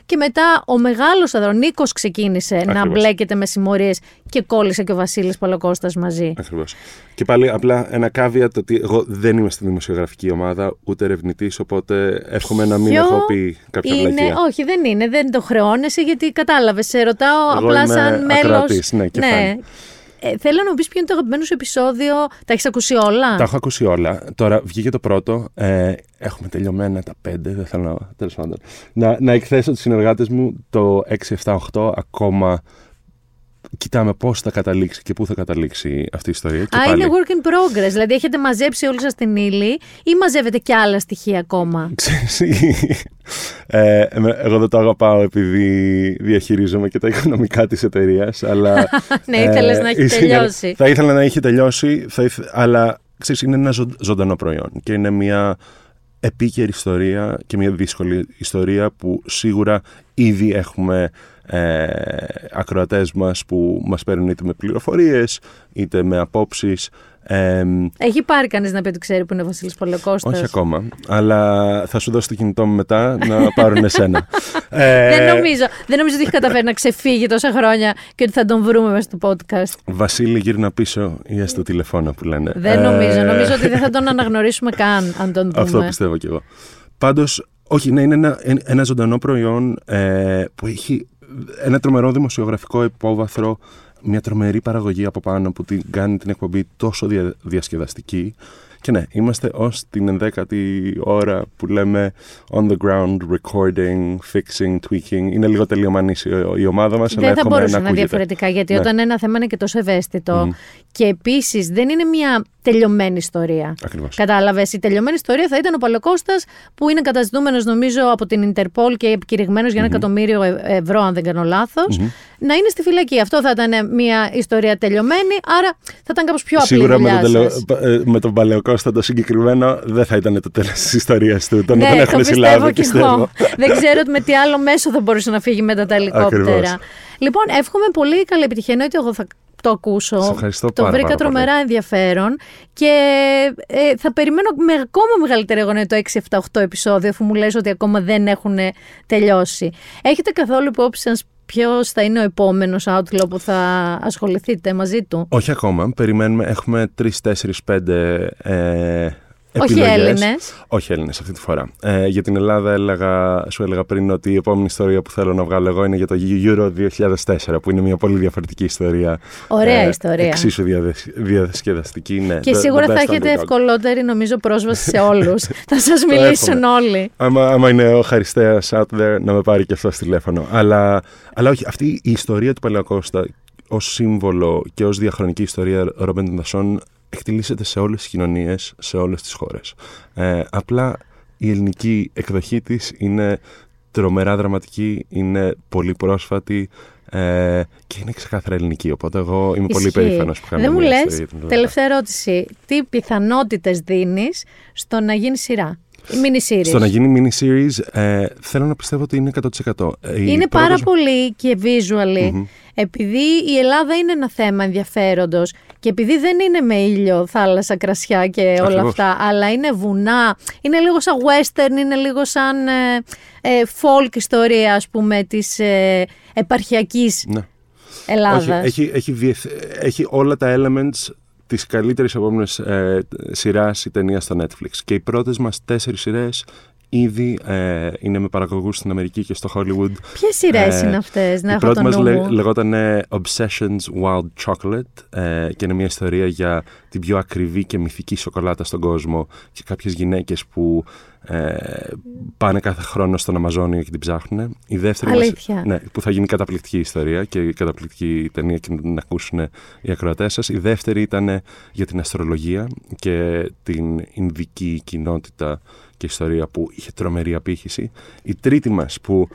Και μετά ο μεγάλος αδερφό, Νίκο, ξεκίνησε να Ακριβώς. μπλέκεται με συμμορίες και κόλλησε και ο Βασίλης Παλοκώστα μαζί. Ακριβώς. Και πάλι απλά ένα κάβια το ότι εγώ δεν είμαι στη δημοσιογραφική ομάδα, ούτε ερευνητής, οπότε εύχομαι να μην Ποιο έχω πει κάποια είναι, βλακεία. όχι, δεν είναι, δεν το χρεώνεσαι γιατί κατάλαβες. Σε ρωτάω Εγώ απλά είμαι σαν μέλος. ακροατής, ναι, και φαν. Ε, θέλω να μου πεις ποιο είναι το αγαπημένο σου επεισόδιο. Τα έχεις ακούσει όλα; Τα έχω ακούσει όλα. Τώρα βγήκε το πρώτο. Ε, έχουμε τελειωμένα τα πέντε. Δεν θέλω να. Τέλος πάντων. Να, να εκθέσω τους συνεργάτες μου το 6, 7, 8 ακόμα. Κοιτάμε πώς θα καταλήξει και πού θα καταλήξει αυτή η ιστορία. Και Α, πάλι, είναι work in progress. Δηλαδή έχετε μαζέψει όλοι σας την ύλη ή μαζεύετε και άλλα στοιχεία ακόμα; Ξέρεις, ε, εμέ- εγώ δεν το αγαπάω επειδή διαχειρίζομαι και τα οικονομικά της εταιρείας, αλλά... Ναι, ήθελες να έχει ήθελα- τελειώσει. Θα ήθελα να έχει τελειώσει, θα ήθε- αλλά ξέρεις, είναι ένα ζω- ζωντανό προϊόν και είναι μια επίκαιρη ιστορία και μια δύσκολη ιστορία που σίγουρα ήδη έχουμε ε, ακροατές μας που μας παίρνουν είτε με πληροφορίες είτε με απόψεις ε, Έχει πάρει κανείς να πει ότι ξέρει που είναι ο Βασίλης Πολεκώστα. όχι ακόμα, αλλά θα σου δώσω το κινητό μου μετά να πάρουν εσένα. Ε, Δεν νομίζω, δεν νομίζω ότι έχει καταφέρει να ξεφύγει τόσα χρόνια και ότι θα τον βρούμε μέσα στο podcast. Βασίλη, γύρνα πίσω ή στο τηλεφώνο που λένε. Δεν Ε, νομίζω. Νομίζω ότι δεν θα τον αναγνωρίσουμε καν αν τον δούμε. Αυτό πιστεύω κι εγώ. Πάντως, όχι, ναι, είναι ένα, ένα ζωντανό προϊόν ε, που έχει ένα τρομερό δημοσιογραφικό υπόβαθρο, μια τρομερή παραγωγή από πάνω που την κάνει την εκπομπή τόσο δια, διασκεδαστική. Και ναι, είμαστε ως την ενδέκατη ώρα που λέμε on the ground, recording, fixing, tweaking. Είναι λίγο τελειομανής η, η ομάδα μας, αλλά Δεν θα εύχομαι μπορούσε να, ακούγεται. διαφορετικά, γιατί Ναι. όταν ένα θέμα είναι και τόσο ευαίσθητο και επίσης δεν είναι μια τελειωμένη ιστορία. Ακριβώς. Κατάλαβες. Η τελειωμένη ιστορία θα ήταν ο Παλαιοκώστα που είναι καταζητούμενος, νομίζω, από την Ιντερπολ και επικηρυγμένος για ένα εκατομμύριο ε- ευρώ, αν δεν κάνω λάθος, να είναι στη φυλακή. Αυτό θα ήταν μια ιστορία τελειωμένη, άρα θα ήταν κάπως πιο απλή η Σίγουρα με δουλειά τον, τελε... σας. πα- ε, με τον Παλαιοκώστα το συγκεκριμένο δεν θα ήταν το τέλος της ιστορίας του. Τον, ναι, τον το έχουν πιστεύω συλλάβει, κι πιστεύω. εγώ. Δεν ξέρω με τι άλλο μέσο θα μπορούσε να φύγει μετά τα ελικόπτερα. Ακριβώς. Λοιπόν, εύχομαι πολύ καλή επιτυχία. Εννοείται εγώ θα το ακούσω. Σε ευχαριστώ το πάρα, βρήκα πάρα πολύ. τρομερά ενδιαφέρον και ε, θα περιμένω με ακόμα μεγαλύτερη αγωνία το 6-7-8 επεισόδιο, αφού μου λες ότι ακόμα δεν έχουν τελειώσει. Έχετε καθόλου υπόψη σας ποιος θα είναι ο επόμενος outlaw που θα ασχοληθείτε μαζί του; Όχι ακόμα. Περιμένουμε. Έχουμε τρεις, τέσσερις, πέντε. Ε, Όχι επιλογές. Έλληνες. Όχι Έλληνες αυτή τη φορά. Ε, για την Ελλάδα έλεγα, σου έλεγα πριν ότι η επόμενη ιστορία που θέλω να βγάλω εγώ είναι για το Euro 2004, που είναι μια πολύ διαφορετική ιστορία. Ε, Ωραία ιστορία. Εξίσου διαδεσ- διασκεδαστική. Ναι, Και The- σίγουρα the θα best έχετε underdog. ευκολότερη νομίζω πρόσβαση σε όλους. θα σας μιλήσουν εύχομαι. όλοι. Άμα, άμα είναι ο Χαριστέας out there, να με πάρει και αυτό τηλέφωνο. Αλλά, αλλά όχι, αυτή η ιστορία του Παλαιοκώστα ως σύμβολο και ως διαχρονική ιστορία Ρόμπεν Δασόν εκτελήσεται σε όλες τις κοινωνίες, σε όλες τις χώρες. Ε, απλά η ελληνική εκδοχή της είναι τρομερά δραματική, είναι πολύ πρόσφατη ε, και είναι ξεκάθαρα ελληνική. Οπότε εγώ είμαι πολύ Ισχύει. περήφανος που κάνω Δεν μου μια λες, ιστορία για την Ελλάδα. τελευταία ερώτηση. Τι πιθανότητες δίνεις στο να γίνει σειρά. Η mini series. Στο να γίνει mini-series, ε, θέλω να πιστεύω ότι είναι 100%. Ε, η Είναι πάρα πρώτος- πολύ και visually. Επειδή η Ελλάδα είναι ένα θέμα ενδιαφέροντος και επειδή δεν είναι με ήλιο, θάλασσα, κρασιά και όλα Ακριβώς. αυτά, αλλά είναι βουνά, είναι λίγο σαν western, είναι λίγο σαν ε, ε, folk ιστορία, ας πούμε, της ε, επαρχιακής Ναι. Ελλάδας. Όχι, έχει, έχει, διεθ- έχει όλα τα elements της καλύτερης επόμενης ε, σειράς ή ταινίας στο Netflix. Και οι πρώτες μας τέσσερις σειρές ήδη ε, είναι με παραγωγούς στην Αμερική και στο Hollywood. Ποιες σειρές Ε, είναι αυτές, να η έχω πρώτη το μας νου λε, μου; λεγόταν ε, Obsessions Wild Chocolate ε, και είναι μια ιστορία για την πιο ακριβή και μυθική σοκολάτα στον κόσμο και κάποιες γυναίκες που ε, πάνε κάθε χρόνο στον Αμαζόνιο και την ψάχνουν. Η δεύτερη μας- Αλήθεια. ναι, που θα γίνει καταπληκτική ιστορία και καταπληκτική ταινία και να την ακούσουν οι ακροατές σας. Η δεύτερη ήταν για την αστρολογία και την Ινδική κοινότητα και ιστορία που είχε τρομερή απήχηση. Η τρίτη μας που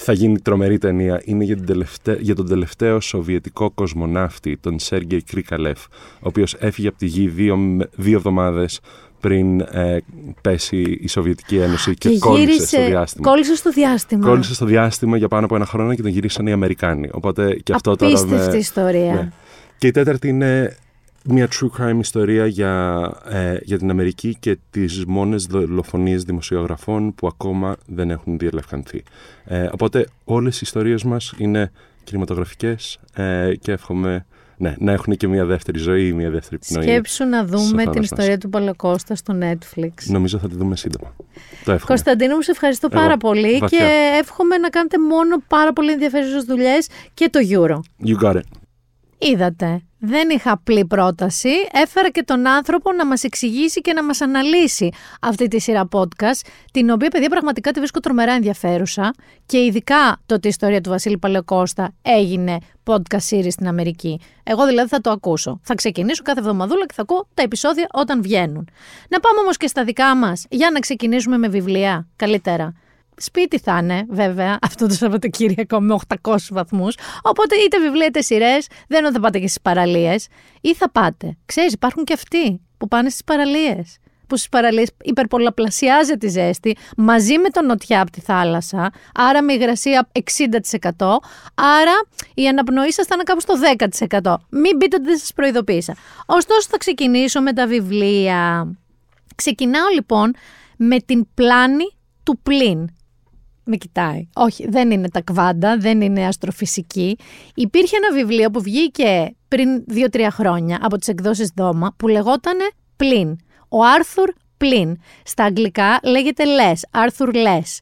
θα γίνει τρομερή ταινία είναι για, την τελευταία, για τον τελευταίο σοβιετικό κοσμοναύτη, τον Σέργεϊ Κρίκαλεφ, ο οποίος έφυγε από τη γη δύο, με- δύο εβδομάδες πριν ε, πέσει η Σοβιετική Ένωση και, κόλλησε στο διάστημα. κόλλησε στο διάστημα. Κόλλησε στο διάστημα για πάνω από ένα χρόνο και τον γυρίσαν οι Αμερικάνοι. Οπότε και αυτό τώρα. Απίστευτη με- ιστορία. Ναι. Και η τέταρτη είναι μια true crime ιστορία για, ε, για την Αμερική και τις μόνες δολοφονίες δημοσιογραφών που ακόμα δεν έχουν διελευκανθεί. Ε, οπότε όλες οι ιστορίες μας είναι κινηματογραφικές ε, και εύχομαι ναι, να έχουν και μια δεύτερη ζωή ή μια δεύτερη πνοή. Σκέψου να στους δούμε την οθόνες μας. ιστορία του Παλαιοκώστα στο Netflix. Νομίζω θα τη δούμε σύντομα. Το εύχομαι. Κωνσταντίνο, μου σε ευχαριστώ Εγώ. πάρα πολύ Βαθιά. και εύχομαι να κάνετε μόνο πάρα πολύ ενδιαφέρουσες δουλειές και το Euro. You got it. Είδατε. Δεν είχα απλή πρόταση. Έφερα και τον άνθρωπο να μας εξηγήσει και να μας αναλύσει αυτή τη σειρά podcast, την οποία, παιδιά, πραγματικά τη βρίσκω τρομερά ενδιαφέρουσα και ειδικά το ότι η ιστορία του Βασίλη Παλαιοκώστα έγινε podcast series στην Αμερική. Εγώ δηλαδή θα το ακούσω. Θα ξεκινήσω κάθε εβδομαδούλα και θα ακούω τα επεισόδια όταν βγαίνουν. Να πάμε όμως και στα δικά μας, για να ξεκινήσουμε με βιβλία. Καλύτερα. Σπίτι θα είναι, βέβαια, αυτό το Σαββατοκύριακο με 800 βαθμούς. Οπότε είτε βιβλία είτε σειρές, δεν είναι θα πάτε και στις παραλίες. Ή θα πάτε. Ξέρεις, υπάρχουν και αυτοί που πάνε στις παραλίες. Που στις παραλίες υπερπολαπλασιάζεται η ζέστη μαζί με τον νοτιά από τη θάλασσα. Άρα με υγρασία 60%. Άρα η αναπνοή σας θα είναι κάπου στο 10%. Μην πείτε ότι δεν σας προειδοποίησα. Ωστόσο, θα ξεκινήσω με τα βιβλία. Ξεκινάω λοιπόν με την πλάνη του πλήν με κοιτάει. Όχι, δεν είναι τα κβάντα, δεν είναι αστροφυσική. Υπήρχε ένα βιβλίο που βγήκε πριν δύο-τρία χρόνια από τις εκδόσεις Δώμα που λεγότανε Πλην. Ο Άρθουρ Πλην. Στα αγγλικά λέγεται Less, Άρθουρ Less.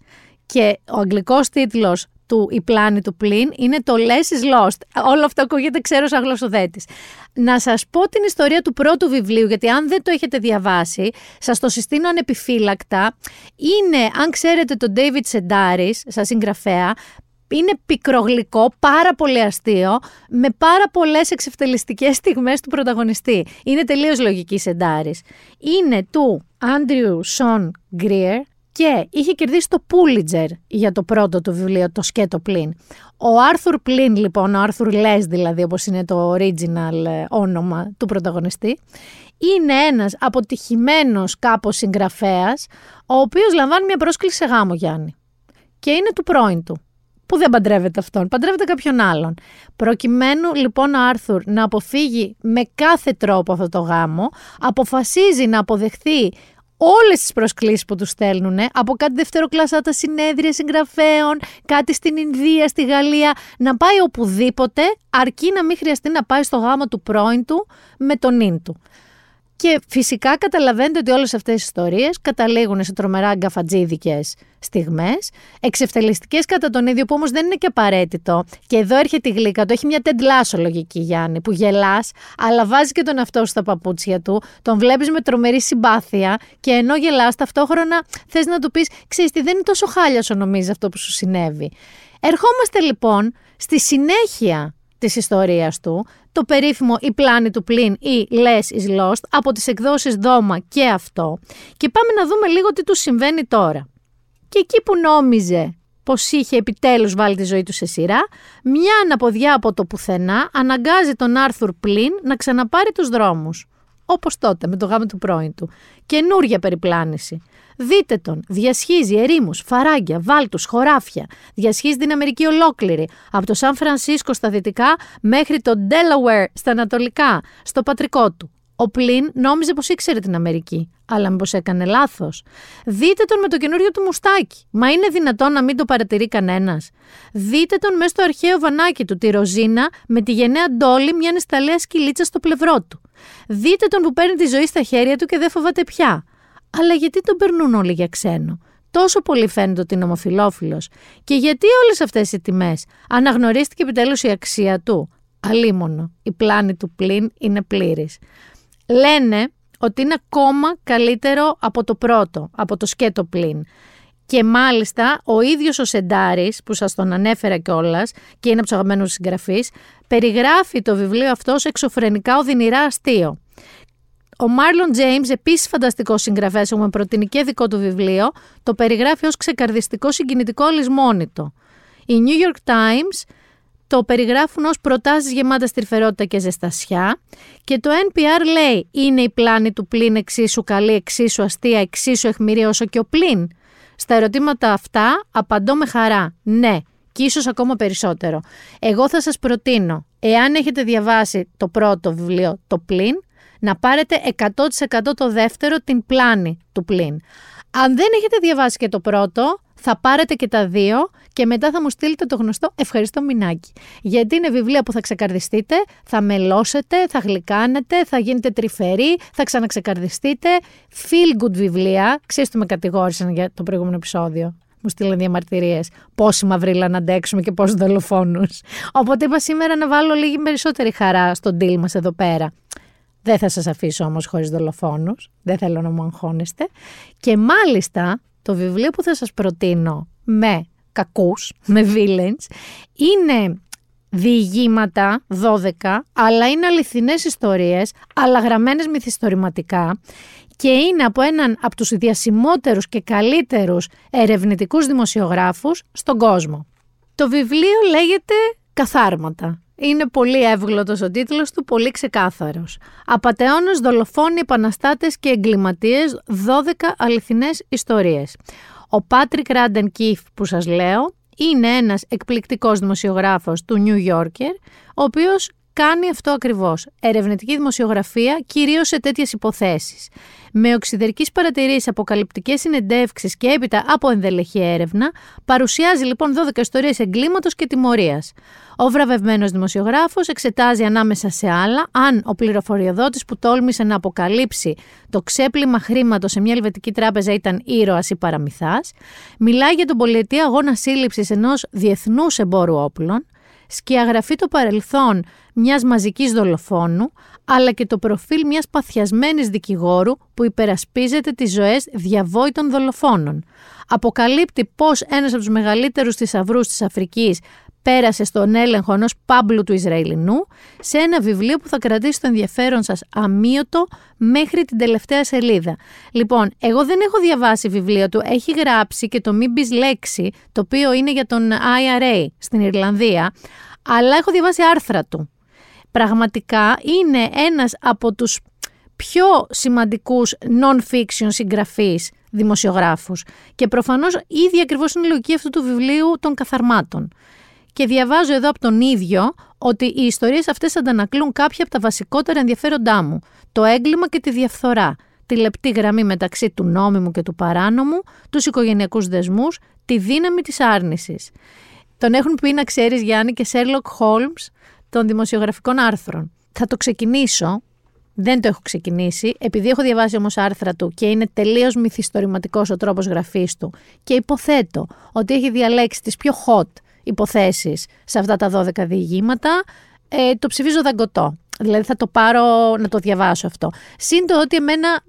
Και ο αγγλικός τίτλος του «Η πλάνη του πλήν» είναι το «Less is lost». Όλο αυτό ακούγεται ξέρω σαν γλωσσοδέτης. Να σας πω την ιστορία του πρώτου βιβλίου, γιατί αν δεν το έχετε διαβάσει, σας το συστήνω ανεπιφύλακτα. Είναι, αν ξέρετε τον David Sedaris, σαν συγγραφέα, είναι πικρογλυκό, πάρα πολύ αστείο, με πάρα πολλές εξευτελιστικές στιγμές του πρωταγωνιστή. Είναι τελείως λογική Σεντάρη. Είναι του Άντριου Σον Γκρίερ, και είχε κερδίσει το Pulitzer για το πρώτο του βιβλίο, το σκέτο πλήν. Ο Άρθουρ Πλήν, λοιπόν, ο Άρθουρ Λες δηλαδή, όπως είναι το original ε, όνομα του πρωταγωνιστή, είναι ένας αποτυχημένος κάπως συγγραφέας, ο οποίος λαμβάνει μια πρόσκληση σε γάμο, Γιάννη. Και είναι του πρώην του, που δεν παντρεύεται αυτόν, παντρεύεται κάποιον άλλον. Προκειμένου λοιπόν ο Άρθουρ να αποφύγει με κάθε τρόπο αυτό το γάμο, αποφασίζει να αποδεχθεί όλες τις προσκλήσεις που τους στέλνουν, από κάτι δευτεροκλασσάτα συνέδρια συγγραφέων, κάτι στην Ινδία, στη Γαλλία, να πάει οπουδήποτε, αρκεί να μην χρειαστεί να πάει στο γάμο του πρώην του με τον ίν του. Και φυσικά καταλαβαίνετε ότι όλες αυτές οι ιστορίες καταλήγουν σε τρομερά γκαφατζίδικες στιγμές, εξευτελιστικές κατά τον ίδιο που όμως δεν είναι και απαραίτητο. Και εδώ έρχεται η γλύκα το έχει μια τεντλάσο λογική Γιάννη, που γελάς, αλλά βάζει και τον εαυτό σου στα παπούτσια του, τον βλέπεις με τρομερή συμπάθεια και ενώ γελάς ταυτόχρονα θες να του πεις, ξέρεις τι δεν είναι τόσο χάλια όσο νομίζεις αυτό που σου συνέβη. Ερχόμαστε λοιπόν στη συνέχεια της ιστορίας του, το περίφημο «Η πλάνη του πλήν» ή «Less is lost» από τις εκδόσεις Δώμα και αυτό και πάμε να δούμε λίγο τι του συμβαίνει τώρα. Και εκεί που νόμιζε πως είχε επιτέλους βάλει τη ζωή του σε σειρά, μια αναποδιά από το πουθενά αναγκάζει τον Άρθουρ Πλήν να ξαναπάρει τους δρόμους. Όπως τότε με το γάμο του πρώην του. Καινούρια περιπλάνηση. Δείτε τον. Διασχίζει ερήμους, φαράγγια, βάλτους, χωράφια. Διασχίζει την Αμερική ολόκληρη. Από το Σαν Φρανσίσκο στα δυτικά μέχρι το Delaware στα ανατολικά. Στο πατρικό του. Ο Πλην νόμιζε πως ήξερε την Αμερική. Αλλά μήπως έκανε λάθος. Δείτε τον με το καινούριο του μουστάκι. Μα είναι δυνατόν να μην το παρατηρεί κανένας. Δείτε τον μέσα στο αρχαίο βανάκι του, τη Ροζίνα, με τη γενναία ντόλη μια νεσταλέα σκυλίτσα στο πλευρό του. Δείτε τον που παίρνει τη ζωή στα χέρια του και δεν φοβάται πια. Αλλά γιατί τον περνούν όλοι για ξένο; Τόσο πολύ φαίνεται ότι είναι ομοφυλόφιλος. Και γιατί όλες αυτές οι τιμές; Αναγνωρίστηκε επιτέλους η αξία του. Αλίμονο. Η πλάνη του πλήν είναι πλήρης. Λένε ότι είναι ακόμα καλύτερο από το πρώτο, από το σκέτο πλήν. Και μάλιστα ο ίδιος ο Σεντάρης, που σας τον ανέφερα κιόλας και είναι από τους αγαπημένους συγγραφείς, περιγράφει το βιβλίο αυτό ως εξωφρενικά οδυνηρά αστείο. Ο Μάρλον Τζέιμς, επίσης φανταστικός συγγραφέας, έχουμε προτείνει και δικό του βιβλίο, το περιγράφει ως ξεκαρδιστικό συγκινητικό λησμόνητο. Οι New York Times το περιγράφουν ως προτάσεις γεμάτα στριφερότητα και ζεστασιά και το NPR λέει είναι η πλάνη του πλήν εξίσου καλή, εξίσου αστεία, εξίσου αιχμηρή όσο και ο πλήν. Στα ερωτήματα αυτά απαντώ με χαρά ναι και ίσως ακόμα περισσότερο. Εγώ θα σας προτείνω, εάν έχετε διαβάσει το πρώτο βιβλίο το πλήν, να πάρετε 100% το δεύτερο την πλάνη του πλήν. Αν δεν έχετε διαβάσει και το πρώτο, θα πάρετε και τα δύο και μετά θα μου στείλετε το γνωστό ευχαριστώ μηνάκι. Γιατί είναι βιβλία που θα ξεκαρδιστείτε, θα μελώσετε, θα γλυκάνετε, θα γίνετε τρυφεροί, θα ξαναξεκαρδιστείτε. Feel good βιβλία. Ξέρετε, με κατηγόρησαν για το προηγούμενο επεισόδιο; μου στείλαν διαμαρτυρίες. Πόση μαυρίλα να αντέξουμε και πόσους δολοφόνους. Οπότε είπα σήμερα να βάλω λίγη περισσότερη χαρά στον deal μας εδώ πέρα. Δεν θα σας αφήσω όμως χωρίς δολοφόνους, δεν θέλω να μου αγχώνεστε. Και μάλιστα το βιβλίο που θα σας προτείνω με κακούς, με villains, είναι διηγήματα, 12, αλλά είναι αληθινές ιστορίες, αλλά γραμμένες μυθιστορηματικά και είναι από έναν από τους διασημότερους και καλύτερους ερευνητικούς δημοσιογράφους στον κόσμο. Το βιβλίο λέγεται «Καθάρματα». Είναι πολύ εύγλωτος ο τίτλος του, πολύ ξεκάθαρος. Απατεώνες, δολοφόνοι, επαναστάτες και εγκληματίες, 12 αληθινές ιστορίες. Ο Πάτρικ Ράντεν Κίφ που σας λέω είναι ένας εκπληκτικός δημοσιογράφος του New Yorker, ο οποίος κάνει αυτό ακριβώς. Ερευνητική δημοσιογραφία, κυρίως σε τέτοιες υποθέσεις. Με οξυδερκείς παρατηρήσεις, αποκαλυπτικές συνεντεύξεις και έπειτα από ενδελεχή έρευνα, παρουσιάζει λοιπόν 12 ιστορίες εγκλήματος και τιμωρίας. Ο βραβευμένος δημοσιογράφος εξετάζει ανάμεσα σε άλλα αν ο πληροφοριοδότης που τόλμησε να αποκαλύψει το ξέπλυμα χρήματος σε μια ελβετική τράπεζα ήταν ήρωας ή παραμυθάς, μιλάει για τον πολιτή αγώνα σύλληψης ενός διεθνούς εμπόρου όπλων, σκιαγραφεί το παρελθόν μιας μαζικής δολοφόνου, αλλά και το προφίλ μιας παθιασμένης δικηγόρου που υπερασπίζεται τις ζωές διαβόητων δολοφόνων. Αποκαλύπτει πώς ένας από τους μεγαλύτερους θησαυρούς της Αφρικής πέρασε στον έλεγχο ενός πάμπλου του Ισραηλινού σε ένα βιβλίο που θα κρατήσει το ενδιαφέρον σας αμύωτο μέχρι την τελευταία σελίδα. Λοιπόν, εγώ δεν έχω διαβάσει βιβλίο του, έχει γράψει και το μην πεις λέξη, το οποίο είναι για τον IRA στην Ιρλανδία, αλλά έχω διαβάσει άρθρα του. Πραγματικά είναι ένας από τους πιο σημαντικούς non-fiction συγγραφείς δημοσιογράφους. Και προφανώς ήδη ακριβώς είναι η λογική αυτού του βιβλίου των καθαρμάτων. Και διαβάζω εδώ από τον ίδιο ότι οι ιστορίες αυτές αντανακλούν κάποια από τα βασικότερα ενδιαφέροντά μου. Το έγκλημα και τη διαφθορά, τη λεπτή γραμμή μεταξύ του νόμιμου και του παράνομου, τους οικογενειακούς δεσμούς, τη δύναμη της άρνησης. Τον έχουν πει να ξέρεις Γιάννη και Sherlock Holmes των δημοσιογραφικών άρθρων. Θα το ξεκινήσω, δεν το έχω ξεκινήσει, επειδή έχω διαβάσει όμως άρθρα του και είναι τελείως μυθιστορηματικός ο τρόπος γραφής του και υποθέτω ότι έχει διαλέξει τις πιο hot υποθέσεις σε αυτά τα 12 διηγήματα, ε, το ψηφίζω δαγκωτό. Δηλαδή θα το πάρω να το διαβάσω αυτό. Συν το ότι εμένα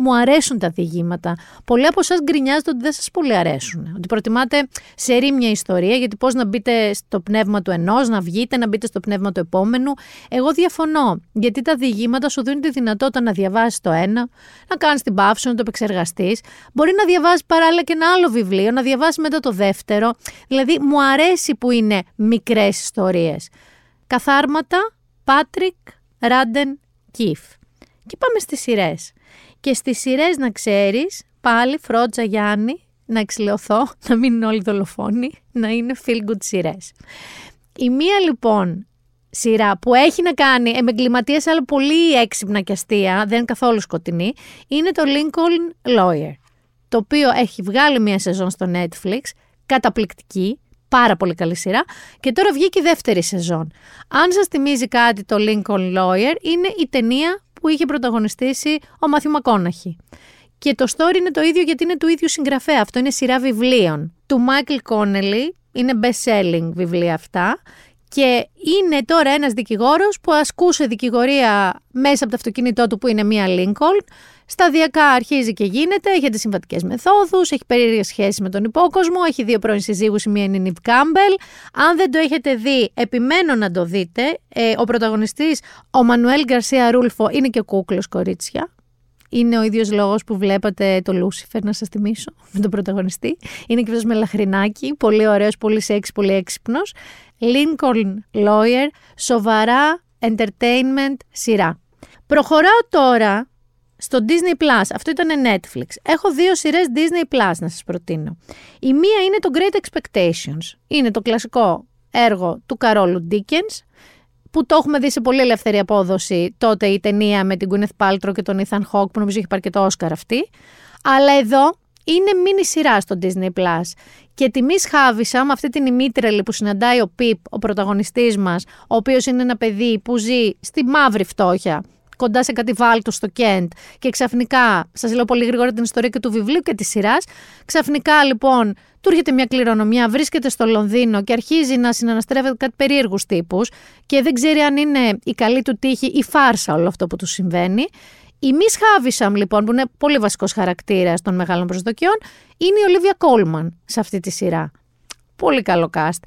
μου αρέσουν τα διηγήματα. Πολλοί από εσάς γκρινιάζετε ότι δεν σας πολύ αρέσουν. Ότι προτιμάτε σε ρήμια ιστορία, γιατί πώς να μπείτε στο πνεύμα του ενός, να βγείτε, να μπείτε στο πνεύμα του επόμενου. Εγώ διαφωνώ. Γιατί τα διηγήματα σου δίνουν τη δυνατότητα να διαβάσεις το ένα, να κάνεις την παύση, να το επεξεργαστείς. Μπορεί να διαβάσεις παράλληλα και ένα άλλο βιβλίο, να διαβάσεις μετά το δεύτερο. Δηλαδή, μου αρέσει που είναι μικρές ιστορίες. Καθάρματα, Πάτρικ, Ράντεν, Κιφ. Και πάμε στις σειρές. Και στις σειρές να ξέρεις, πάλι Φρότζα Γιάννη, να εξηλαιωθώ, να μην είναι όλοι δολοφόνοι, να είναι feel good σειρές. Η μία λοιπόν σειρά που έχει να κάνει με εγκληματίες αλλά πολύ έξυπνα και αστεία, δεν είναι καθόλου σκοτεινή, είναι το Lincoln Lawyer, το οποίο έχει βγάλει μία σεζόν στο Netflix, καταπληκτική, πάρα πολύ καλή σειρά και τώρα βγήκε η δεύτερη σεζόν. Αν σας θυμίζει κάτι το Lincoln Lawyer, είναι η ταινία που είχε πρωταγωνιστήσει ο Μάθιου Μακόναχη. Και το story είναι το ίδιο γιατί είναι του ίδιου συγγραφέα. Αυτό είναι σειρά βιβλίων. Του Μάικλ Κόνελι, είναι best-selling βιβλία αυτά. Και είναι τώρα ένας δικηγόρος που ασκούσε δικηγορία μέσα από το αυτοκίνητό του που είναι μία Lincoln. Σταδιακά αρχίζει και γίνεται, έχει αντισυμβατικές μεθόδους, έχει περίεργες σχέσεις με τον υπόκοσμο, έχει δύο πρώην συζύγους, η μία είναι η Νιβ Κάμπελ. Αν δεν το έχετε δει, επιμένω να το δείτε. Ε, ο πρωταγωνιστής, ο Μανουέλ Γκαρσία Ρούλφο, είναι και κούκλος κορίτσια. Είναι ο ίδιος λόγος που βλέπατε το Λούσιφερ, να σας θυμίσω, με τον πρωταγωνιστή. Είναι και αυτός με λαχρινάκι, πολύ ωραίος, πολύ σεξ, πολύ έξυπνος. Lincoln Lawyer, σοβαρά entertainment σειρά. Προχωράω τώρα στο Disney Plus. Αυτό ήταν Netflix. Έχω δύο σειρές Disney Plus να σας προτείνω. Η μία είναι το Great Expectations. Είναι το κλασικό έργο του Καρόλου Dickens, που το έχουμε δει σε πολύ ελεύθερη απόδοση τότε η ταινία με την Gwyneth Paltrow και τον Ethan Hawke που νομίζω έχει πάρει και το Oscar αυτή. Αλλά εδώ είναι μίνι σειρά στο Disney Plus. Και τιμή χάβησα με αυτή την ημίτρελη που συναντάει ο Πιπ, ο πρωταγωνιστής μας, ο οποίος είναι ένα παιδί που ζει στη μαύρη φτώχεια κοντά σε κάτι βάλτο στο Κέντ και ξαφνικά, σας λέω πολύ γρήγορα την ιστορία και του βιβλίου και της σειράς. Ξαφνικά λοιπόν του έρχεται μια κληρονομιά, βρίσκεται στο Λονδίνο και αρχίζει να συναναστρέφεται κάτι περίεργους τύπους και δεν ξέρει αν είναι η καλή του τύχη ή φάρσα όλο αυτό που του συμβαίνει. Η Miss Havisham, λοιπόν, που είναι πολύ βασικός χαρακτήρας των μεγάλων προσδοκιών, είναι η Ολίβια Κόλμαν σε αυτή τη σειρά. Πολύ καλό cast.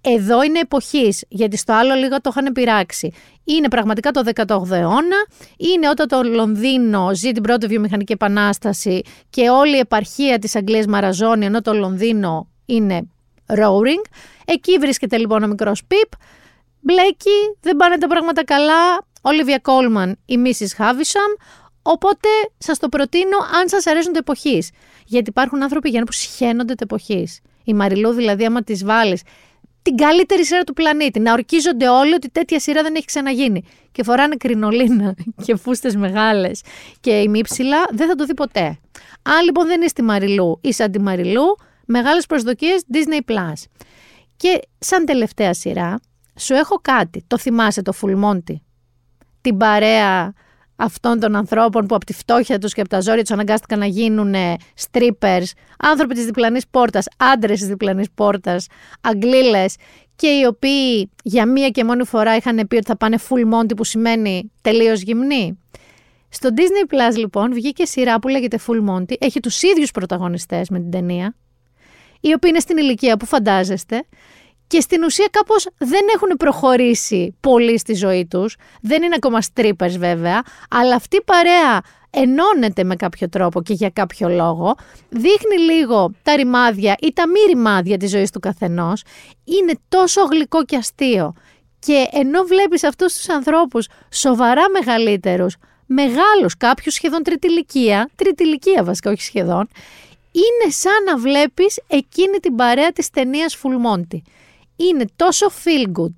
Εδώ είναι εποχής, γιατί στο άλλο λίγο το είχαν πειράξει. Είναι πραγματικά το 18ο αιώνα, είναι όταν το Λονδίνο ζει την πρώτη βιομηχανική επανάσταση και όλη η επαρχία της Αγγλίας μαραζώνει, ενώ το Λονδίνο είναι roaring. Εκεί βρίσκεται λοιπόν ο μικρός Πιπ, μπλέκει, δεν πάνε τα πράγματα καλά, Olivia Colman, η Mrs. Havisham, οπότε σας το προτείνω αν σας αρέσουν τα εποχής. Γιατί υπάρχουν άνθρωποι για να που σχένονται τα εποχής. Η Μαριλού δηλαδή άμα τις βάλεις την καλύτερη σειρά του πλανήτη. Να ορκίζονται όλοι ότι τέτοια σειρά δεν έχει ξαναγίνει. Και φοράνε κρινολίνα και φούστες μεγάλες και ημίψηλα, δεν θα το δει ποτέ. Αν λοιπόν δεν είσαι τη Μαριλού ή σαν τη Μαριλού, μεγάλες προσδοκίες Disney Plus. Και σαν τελευταία σειρά, σου έχω κάτι. Το θυμάσαι το Full Monty; Την παρέα αυτών των ανθρώπων που από τη φτώχεια τους και από τα ζόρια τους αναγκάστηκαν να γίνουν strippers, άνθρωποι της διπλανής πόρτας, άντρες της διπλανής πόρτας, αγγλίλες και οι οποίοι για μία και μόνη φορά είχαν πει ότι θα πάνε full monty που σημαίνει τελείως γυμνή. Στο Disney Plus λοιπόν βγήκε σειρά που λέγεται Full Monty, έχει τους ίδιους πρωταγωνιστές με την ταινία, οι οποίοι είναι στην ηλικία που φαντάζεστε και στην ουσία κάπως δεν έχουν προχωρήσει πολύ στη ζωή τους. Δεν είναι ακόμα strippers βέβαια, αλλά αυτή η παρέα ενώνεται με κάποιο τρόπο και για κάποιο λόγο, δείχνει λίγο τα ρημάδια ή τα μη ρημάδια της ζωής του καθενός, είναι τόσο γλυκό και αστείο. Και ενώ βλέπεις αυτούς τους ανθρώπους σοβαρά μεγαλύτερους, μεγάλους, κάποιους σχεδόν τριτηλικία, τριτηλικία βασικά, όχι σχεδόν, είναι σαν να βλέπεις εκείνη την παρέα της ταινίας Full Monty είναι τόσο feel good,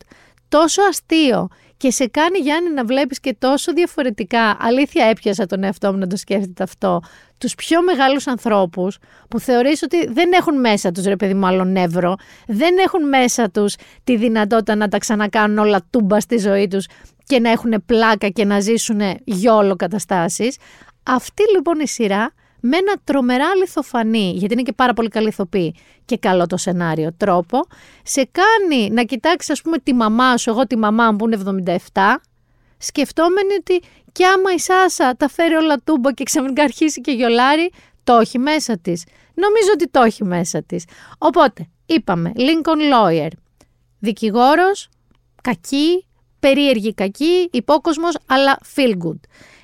τόσο αστείο και σε κάνει Γιάννη να βλέπεις και τόσο διαφορετικά, αλήθεια έπιασα τον εαυτό μου να το σκέφτεται αυτό, τους πιο μεγάλους ανθρώπους που θεωρείς ότι δεν έχουν μέσα τους ρε παιδί μου άλλο νεύρο, δεν έχουν μέσα τους τη δυνατότητα να τα ξανακάνουν όλα τούμπα στη ζωή τους και να έχουν πλάκα και να ζήσουν γιόλο καταστάσεις. Αυτή λοιπόν η σειρά με ένα τρομερά λιθοφανή, γιατί είναι και πάρα πολύ καλή ηθοποίη και καλό το σενάριο τρόπο, σε κάνει να κοιτάξεις ας πούμε τη μαμά σου, εγώ τη μαμά μου που είναι 77, σκεφτόμενη ότι κι άμα η Σάσα τα φέρει όλα τούμπα και ξαφνικά αρχίσει και γιολάρει, το έχει μέσα της. Νομίζω ότι το έχει μέσα της. Οπότε, είπαμε, Lincoln Lawyer, δικηγόρος, κακή, περίεργη κακή, υπόκοσμος, αλλά feel good.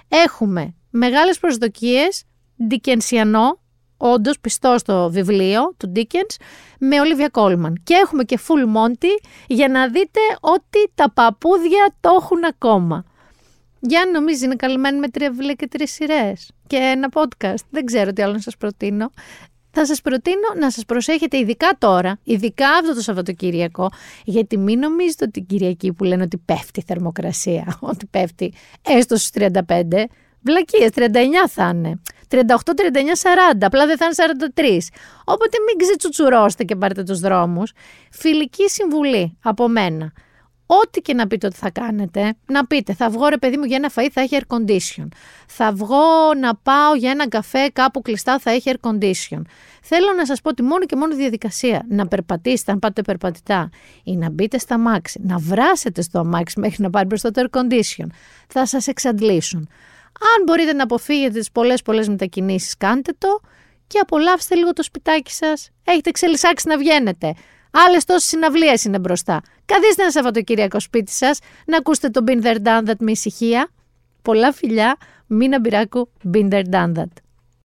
Έχουμε μεγάλες προσδοκίες, Ντικενσιανό, όντως πιστό στο βιβλίο του Ντίκεν, με Ολίβια Κόλμαν. Και έχουμε και full Monty για να δείτε ότι τα παππούδια το έχουν ακόμα. Γιάννη νομίζεις είναι καλυμμένη με τρία βιβλία και τρεις σειρές και ένα podcast; Δεν ξέρω τι άλλο να σας προτείνω. Θα σας προτείνω να σας προσέχετε ειδικά τώρα, ειδικά αυτό το Σαββατοκύριακο, γιατί μην νομίζετε ότι την Κυριακή που λένε ότι πέφτει η θερμοκρασία, ότι πέφτει έστω στους 35, βλακίες, 39 θα είναι. 38, 39, 40. Απλά δεν θα είναι 43. Οπότε μην ξετσουτσουρώστε και πάρετε τους δρόμους. Φιλική συμβουλή από μένα. Ό,τι και να πείτε ότι θα κάνετε, να πείτε θα βγω ρε παιδί μου για ένα φαΐ θα έχει air condition. Θα βγω να πάω για ένα καφέ κάπου κλειστά θα έχει air condition. Θέλω να σας πω ότι μόνο και μόνο η διαδικασία να περπατήσετε αν πάτε περπατητά ή να μπείτε στα μάξι, να βράσετε στο αμάξι μέχρι να πάρει μπροστά το air condition, θα σας εξαντλήσουν. Αν μπορείτε να αποφύγετε τις πολλές πολλές μετακινήσεις, κάντε το και απολαύστε λίγο το σπιτάκι σας. Έχετε ξελισσάξει να βγαίνετε. Άλλες τόσες συναυλίες είναι μπροστά. Καθίστε ένα Σαββατοκύριακο σπίτι σας, να ακούσετε το Been There Done That με ησυχία. Πολλά φιλιά, Μίνα Μπυράκου, Been There Done That.